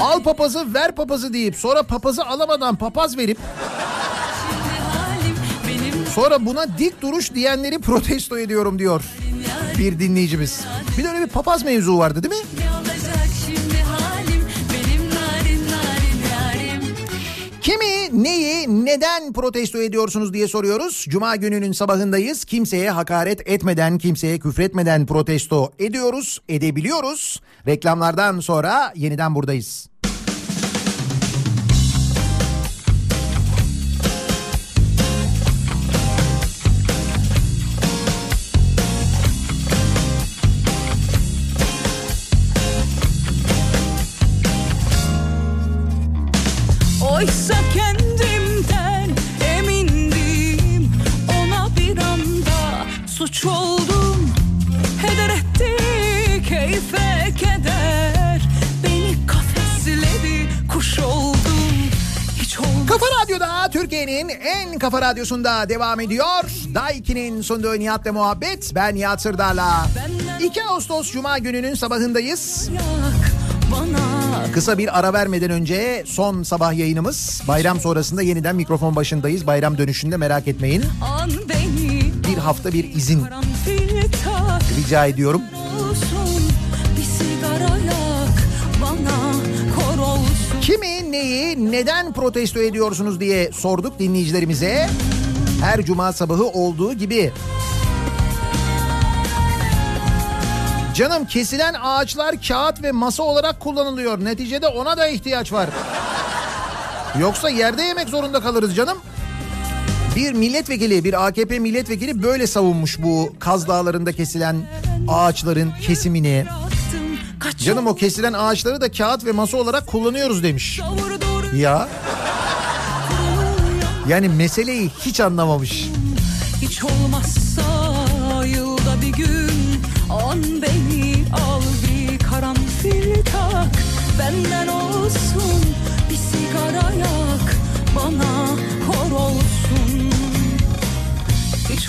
Speaker 2: Al papazı ver papazı deyip sonra papazı alamadan papaz verip sonra buna dik duruş diyenleri protesto ediyorum diyor bir dinleyicimiz. Bir de öyle bir papaz mevzu vardı değil mi? Neyi, neden protesto ediyorsunuz diye soruyoruz. Cuma gününün sabahındayız. Kimseye hakaret etmeden, kimseye küfretmeden protesto ediyoruz, edebiliyoruz. Reklamlardan sonra yeniden buradayız.
Speaker 8: oldum Heder etti keyfe keder Beni kafesledi kuş oldum Hiç oldum Kafa
Speaker 2: Radyo'da Türkiye'nin en kafa radyosunda devam ediyor. Daiki'nin sunduğu Nihat'la muhabbet. Ben Nihat Sırdar'la. 2 Ağustos Cuma gününün sabahındayız.
Speaker 8: Yak,
Speaker 2: Kısa bir ara vermeden önce son sabah yayınımız. Bayram sonrasında yeniden mikrofon başındayız. Bayram dönüşünde merak etmeyin.
Speaker 8: An be-
Speaker 2: bir hafta bir izin rica ediyorum. Kimi, neyi, neden protesto ediyorsunuz diye sorduk dinleyicilerimize. Her cuma sabahı olduğu gibi. Canım kesilen ağaçlar kağıt ve masa olarak kullanılıyor. Neticede ona da ihtiyaç var. Yoksa yerde yemek zorunda kalırız canım. Bir milletvekili, bir AKP milletvekili böyle savunmuş bu Kaz Dağları'nda kesilen ağaçların kesimini. Canım o kesilen ağaçları da kağıt ve masa olarak kullanıyoruz demiş. Ya. Yani meseleyi hiç anlamamış.
Speaker 8: Hiç olmazsa yılda bir gün An beni al bir karanfil tak Benden olsun bir sigara yak Bana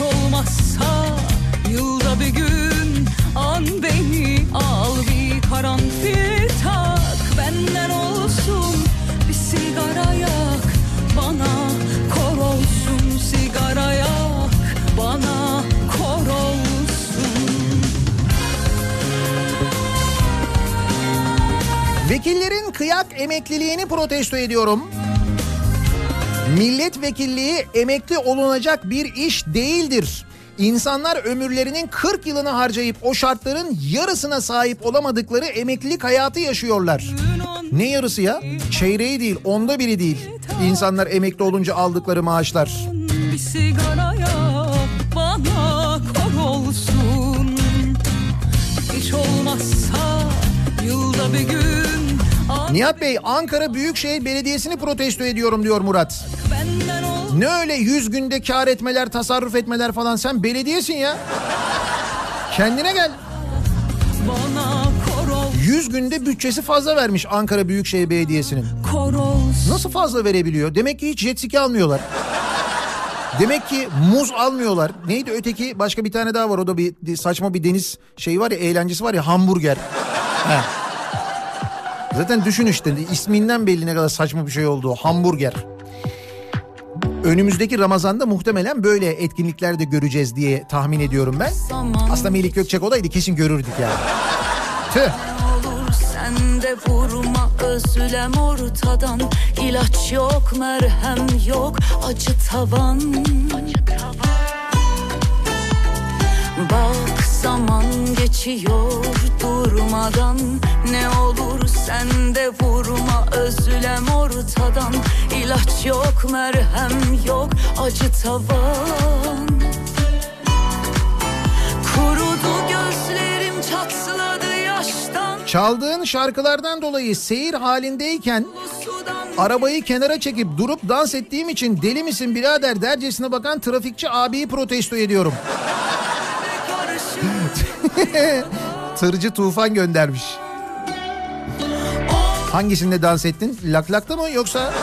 Speaker 8: Olmazsa yılda bir gün An beni al bir karanfil tak Benden olsun bir sigara yak Bana kor olsun sigara yak Bana kor olsun
Speaker 2: Vekillerin kıyak emekliliğini protesto ediyorum. Milletvekilliği emekli olunacak bir iş değildir. İnsanlar ömürlerinin 40 yılını harcayıp o şartların yarısına sahip olamadıkları emeklilik hayatı yaşıyorlar. Ne yarısı ya? Çeyreği değil, onda biri değil. İnsanlar emekli olunca aldıkları maaşlar.
Speaker 8: Bir
Speaker 2: Nihat Bey, Ankara Büyükşehir Belediyesi'ni protesto ediyorum diyor Murat. Ne öyle 100 günde kar etmeler, tasarruf etmeler falan. Sen belediyesin ya. Kendine gel. 100 günde bütçesi fazla vermiş Ankara Büyükşehir Belediyesi'nin. Nasıl fazla verebiliyor? Demek ki hiç jet ski almıyorlar. Demek ki muz almıyorlar. Neydi öteki başka bir tane daha var. O da bir saçma bir deniz şeyi var ya eğlencesi var ya hamburger. He. Zaten düşün işte isminden belli ne kadar saçma bir şey olduğu hamburger. Önümüzdeki Ramazan'da muhtemelen böyle etkinlikler de göreceğiz diye tahmin ediyorum ben. Aslında Melih Gökçek olaydı kesin görürdük yani. Tüh.
Speaker 8: olur sen de vurma özlem ortadan İlaç yok merhem yok acı tavan Bak zaman geçiyor durmadan. Ne olur sen de vurma özlem ortadan. İlaç yok merhem yok acı tavan. Kurudu gözlerim çatladı yaştan.
Speaker 2: Çaldığın şarkılardan dolayı seyir halindeyken arabayı kenara çekip durup dans ettiğim için deli misin birader dercesine bakan trafikçi abiyi protesto ediyorum. Tırcı Tufan göndermiş. Hangisinde dans ettin? Laklakta mı yoksa?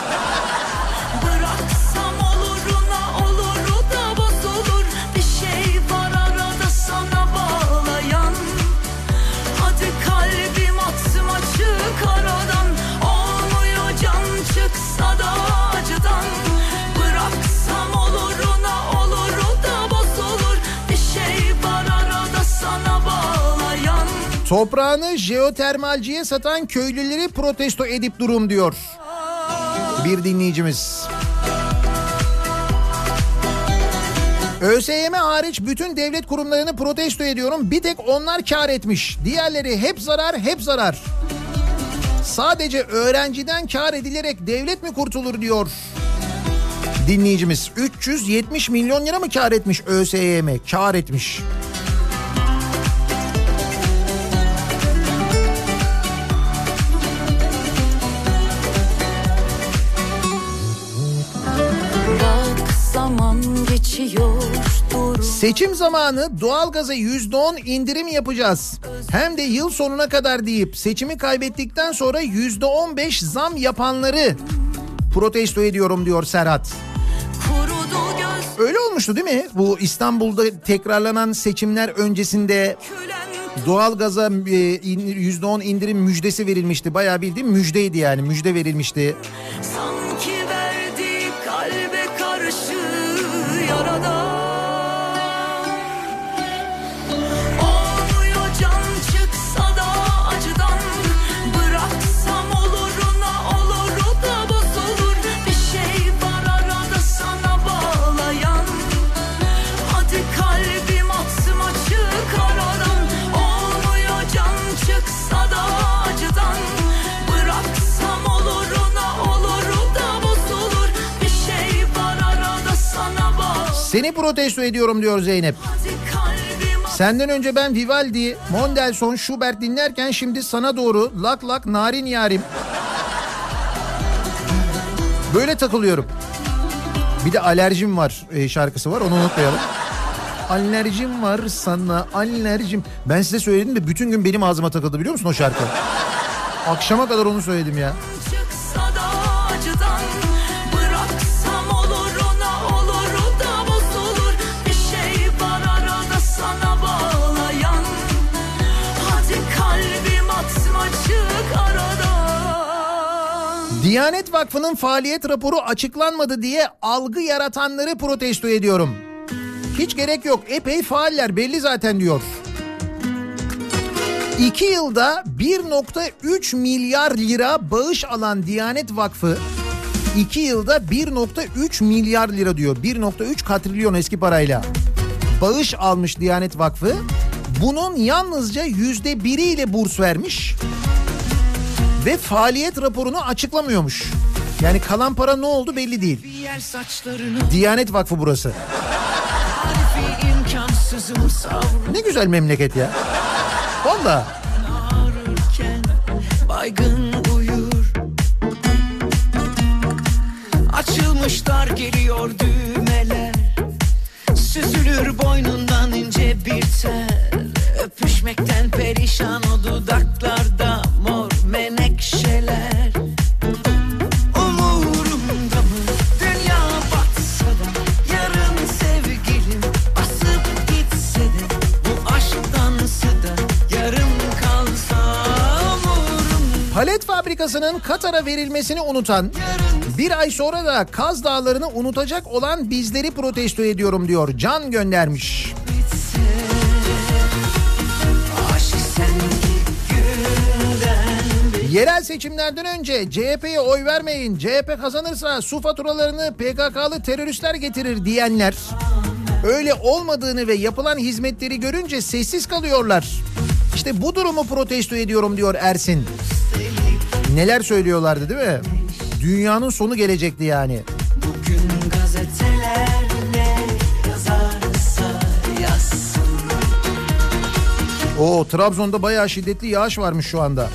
Speaker 2: Toprağını jeotermalciye satan köylüleri protesto edip durum diyor. Bir dinleyicimiz. ÖSYM hariç bütün devlet kurumlarını protesto ediyorum. Bir tek onlar kar etmiş. Diğerleri hep zarar, hep zarar. Sadece öğrenciden kar edilerek devlet mi kurtulur diyor dinleyicimiz. 370 milyon lira mı kar etmiş ÖSYM? Kar etmiş. Seçim zamanı doğalgaza %10 indirim yapacağız. Hem de yıl sonuna kadar deyip seçimi kaybettikten sonra %15 zam yapanları protesto ediyorum diyor Serhat. olmuştu değil mi? Bu İstanbul'da tekrarlanan seçimler öncesinde doğalgaza e, in- %10 indirim müjdesi verilmişti. Bayağı bildiğim müjdeydi yani müjde verilmişti.
Speaker 8: Sanki
Speaker 2: Seni protesto ediyorum diyor Zeynep. Senden önce ben Vivaldi, Mendelssohn, Schubert dinlerken şimdi sana doğru lak lak narin yarim. Böyle takılıyorum. Bir de alerjim var e, şarkısı var onu unutmayalım. Alerjim var sana alerjim. Ben size söyledim de bütün gün benim ağzıma takıldı biliyor musun o şarkı? Akşama kadar onu söyledim ya. Diyanet Vakfı'nın faaliyet raporu açıklanmadı diye algı yaratanları protesto ediyorum. Hiç gerek yok epey faaller belli zaten diyor. 2 yılda 1.3 milyar lira bağış alan Diyanet Vakfı 2 yılda 1.3 milyar lira diyor. 1.3 katrilyon eski parayla. Bağış almış Diyanet Vakfı. Bunun yalnızca yüzde biriyle burs vermiş ve faaliyet raporunu açıklamıyormuş. Yani kalan para ne oldu belli değil. Diyanet Vakfı burası. Ne güzel memleket ya. Valla.
Speaker 10: baygın uyur Açılmışlar geliyor düğmeler Süzülür boynundan ince bir tel Öpüşmekten perişan o dudaklarda
Speaker 2: Palet fabrikasının Katar'a verilmesini unutan, bir ay sonra da Kaz Dağları'nı unutacak olan bizleri protesto ediyorum diyor. Can göndermiş. Yerel seçimlerden önce CHP'ye oy vermeyin. CHP kazanırsa su faturalarını PKK'lı teröristler getirir diyenler öyle olmadığını ve yapılan hizmetleri görünce sessiz kalıyorlar. İşte bu durumu protesto ediyorum diyor Ersin. Neler söylüyorlardı değil mi? Dünyanın sonu gelecekti yani.
Speaker 10: Bugün gazeteler ne yazarsa yazsın
Speaker 2: O Trabzon'da bayağı şiddetli yağış varmış şu anda.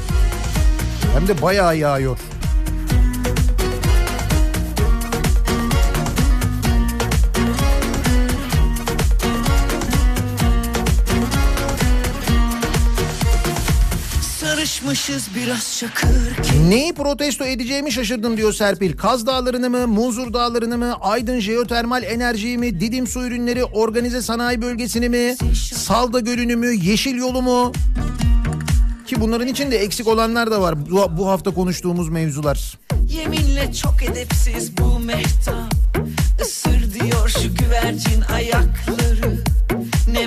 Speaker 2: Hem de bayağı yağıyor. Neyi protesto edeceğimi şaşırdım diyor Serpil. Kaz Dağları'nı mı, Munzur Dağları'nı mı, Aydın Jeotermal Enerjiyi mi, Didim Su Ürünleri Organize Sanayi Bölgesi'ni mi, Salda Gölü'nü mü, Yeşil Yolu mu? Ki bunların içinde eksik olanlar da var bu, bu hafta konuştuğumuz mevzular.
Speaker 10: Yeminle çok edepsiz bu mehtap Isır diyor şu güvercin ayakları Ne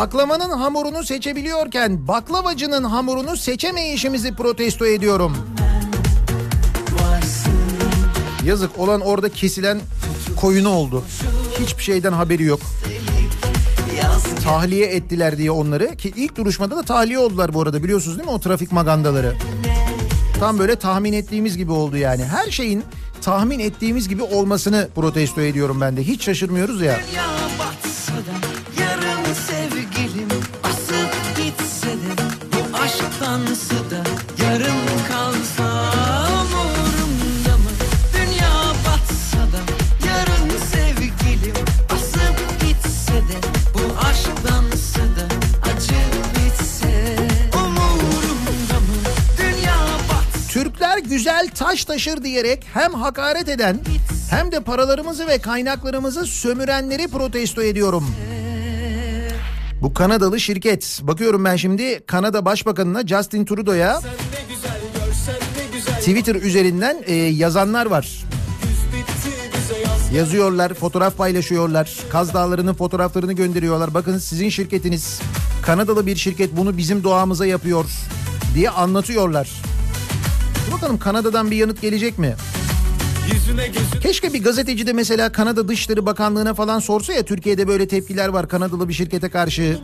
Speaker 2: Baklavanın hamurunu seçebiliyorken baklavacının hamurunu seçemeyişimizi protesto ediyorum. Yazık olan orada kesilen koyunu oldu. Hiçbir şeyden haberi yok. Tahliye ettiler diye onları ki ilk duruşmada da tahliye oldular bu arada biliyorsunuz değil mi o trafik magandaları. Tam böyle tahmin ettiğimiz gibi oldu yani. Her şeyin tahmin ettiğimiz gibi olmasını protesto ediyorum ben de. Hiç şaşırmıyoruz ya.
Speaker 9: Dünya bu aşktansı da yarım kalsa umurumda mı? Dünya batsa da yarın sevgilim asıp gitse de bu aşktansı da acı bitse umurumda mı? Dünya batsa
Speaker 2: Türkler güzel taş taşır diyerek hem hakaret eden hem de paralarımızı ve kaynaklarımızı sömürenleri protesto ediyorum. Bu Kanadalı şirket. Bakıyorum ben şimdi Kanada Başbakanına Justin Trudeau'ya Twitter üzerinden e, yazanlar var. Yazıyorlar, fotoğraf paylaşıyorlar. Kaz Dağları'nın fotoğraflarını gönderiyorlar. Bakın sizin şirketiniz Kanadalı bir şirket bunu bizim doğamıza yapıyor diye anlatıyorlar. Bakalım Kanada'dan bir yanıt gelecek mi? Keşke bir gazeteci de mesela Kanada Dışişleri Bakanlığı'na falan sorsa ya Türkiye'de böyle tepkiler var Kanadalı bir şirkete karşı.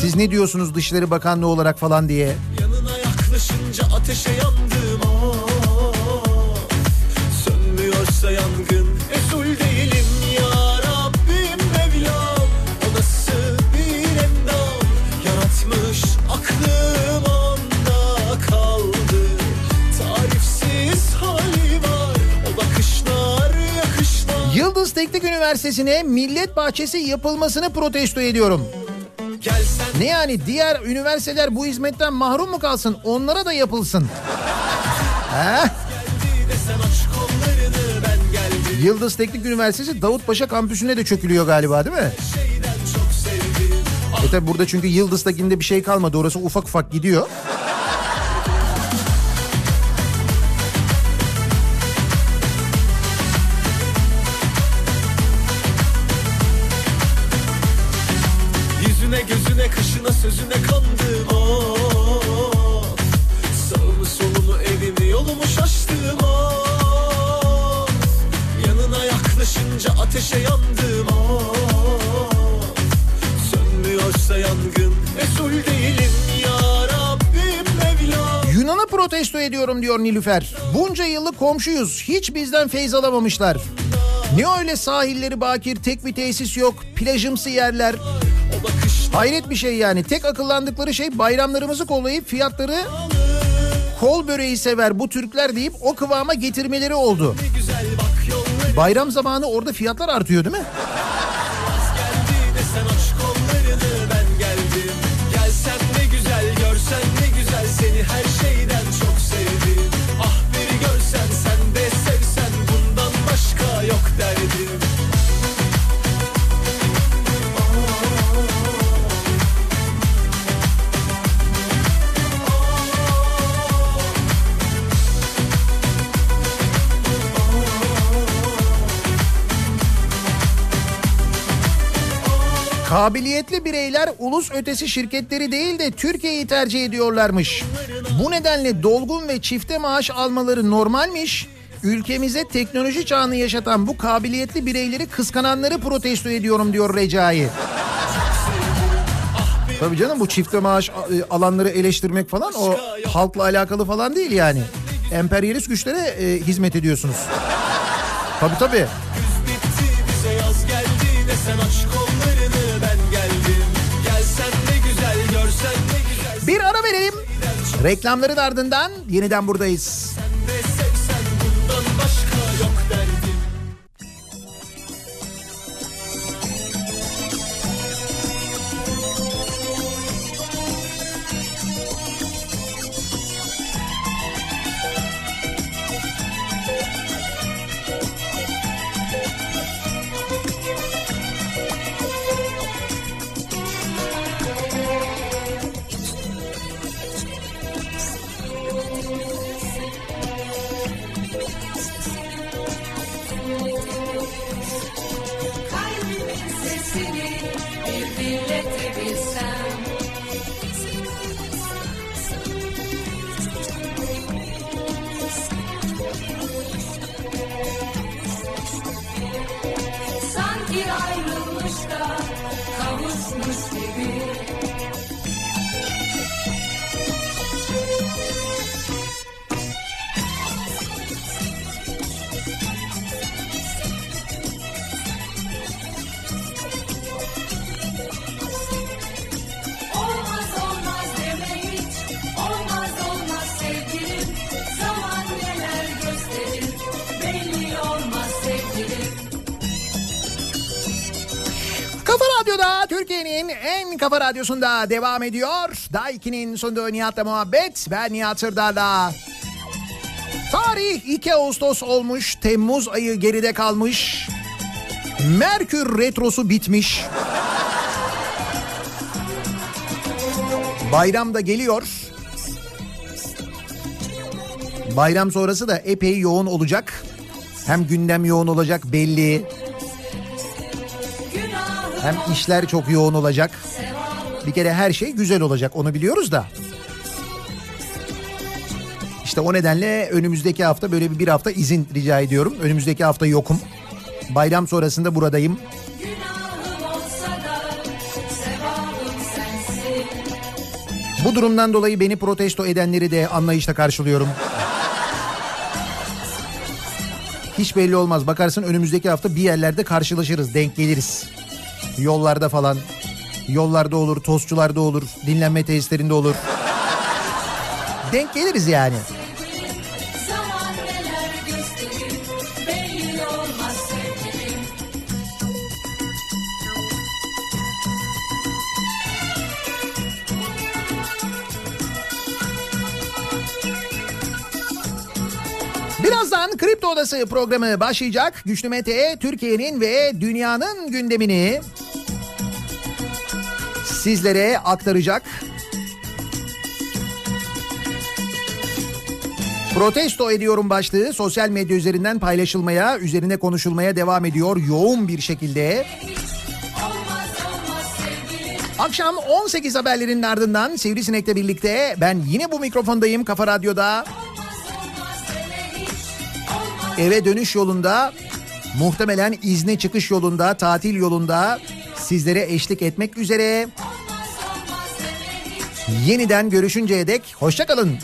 Speaker 2: Siz ne diyorsunuz Dışişleri Bakanlığı olarak falan diye.
Speaker 9: Yanına yaklaşınca ateşe yandım
Speaker 2: Yıldız Teknik Üniversitesi'ne millet bahçesi yapılmasını protesto ediyorum. Ne yani diğer üniversiteler bu hizmetten mahrum mu kalsın? Onlara da yapılsın. Yıldız Teknik Üniversitesi Davutpaşa kampüsüne de çökülüyor galiba değil mi? E tabi burada çünkü Yıldız'dakinde bir şey kalmadı. Orası ufak ufak gidiyor. Ediyorum diyor Nilüfer. Bunca yıllık komşuyuz. Hiç bizden feyz alamamışlar. Ne öyle sahilleri bakir, tek bir tesis yok, plajımsı yerler. Hayret bir şey yani. Tek akıllandıkları şey bayramlarımızı kollayıp fiyatları kol böreği sever bu Türkler deyip o kıvama getirmeleri oldu. Bayram zamanı orada fiyatlar artıyor değil mi? Kabiliyetli bireyler ulus ötesi şirketleri değil de Türkiye'yi tercih ediyorlarmış. Bu nedenle dolgun ve çifte maaş almaları normalmiş. Ülkemize teknoloji çağını yaşatan bu kabiliyetli bireyleri kıskananları protesto ediyorum diyor Recai. Tabii canım bu çifte maaş e, alanları eleştirmek falan o halkla alakalı falan değil yani. Emperyalist güçlere e, hizmet ediyorsunuz. Tabii tabii.
Speaker 9: Bitti bize yaz geldi desen aç kollarını
Speaker 2: Bir ara verelim. Reklamların ardından yeniden buradayız. En kafa radyosunda devam ediyor. Daiki'nin sunduğu Nihat'la muhabbet. Ben Nihat Sırdar'la. Tarih 2 Ağustos olmuş. Temmuz ayı geride kalmış. Merkür retrosu bitmiş. Bayram da geliyor. Bayram sonrası da epey yoğun olacak. Hem gündem yoğun olacak belli. Hem işler çok yoğun olacak. Bir kere her şey güzel olacak onu biliyoruz da. İşte o nedenle önümüzdeki hafta böyle bir, bir hafta izin rica ediyorum. Önümüzdeki hafta yokum. Bayram sonrasında buradayım. Bu durumdan dolayı beni protesto edenleri de anlayışla karşılıyorum. Hiç belli olmaz. Bakarsın önümüzdeki hafta bir yerlerde karşılaşırız, denk geliriz. Yollarda falan. Yollarda olur, tostçularda olur, dinlenme tesislerinde olur. Denk geliriz yani. Birazdan Kripto Odası programı başlayacak. Güçlü Mete Türkiye'nin ve dünyanın gündemini sizlere aktaracak. Protesto ediyorum başlığı sosyal medya üzerinden paylaşılmaya, üzerine konuşulmaya devam ediyor yoğun bir şekilde. Akşam 18 haberlerinin ardından Sivrisinek'le birlikte ben yine bu mikrofondayım Kafa Radyo'da. Eve dönüş yolunda, muhtemelen izne çıkış yolunda, tatil yolunda sizlere eşlik etmek üzere. Yeniden görüşünceye dek hoşçakalın.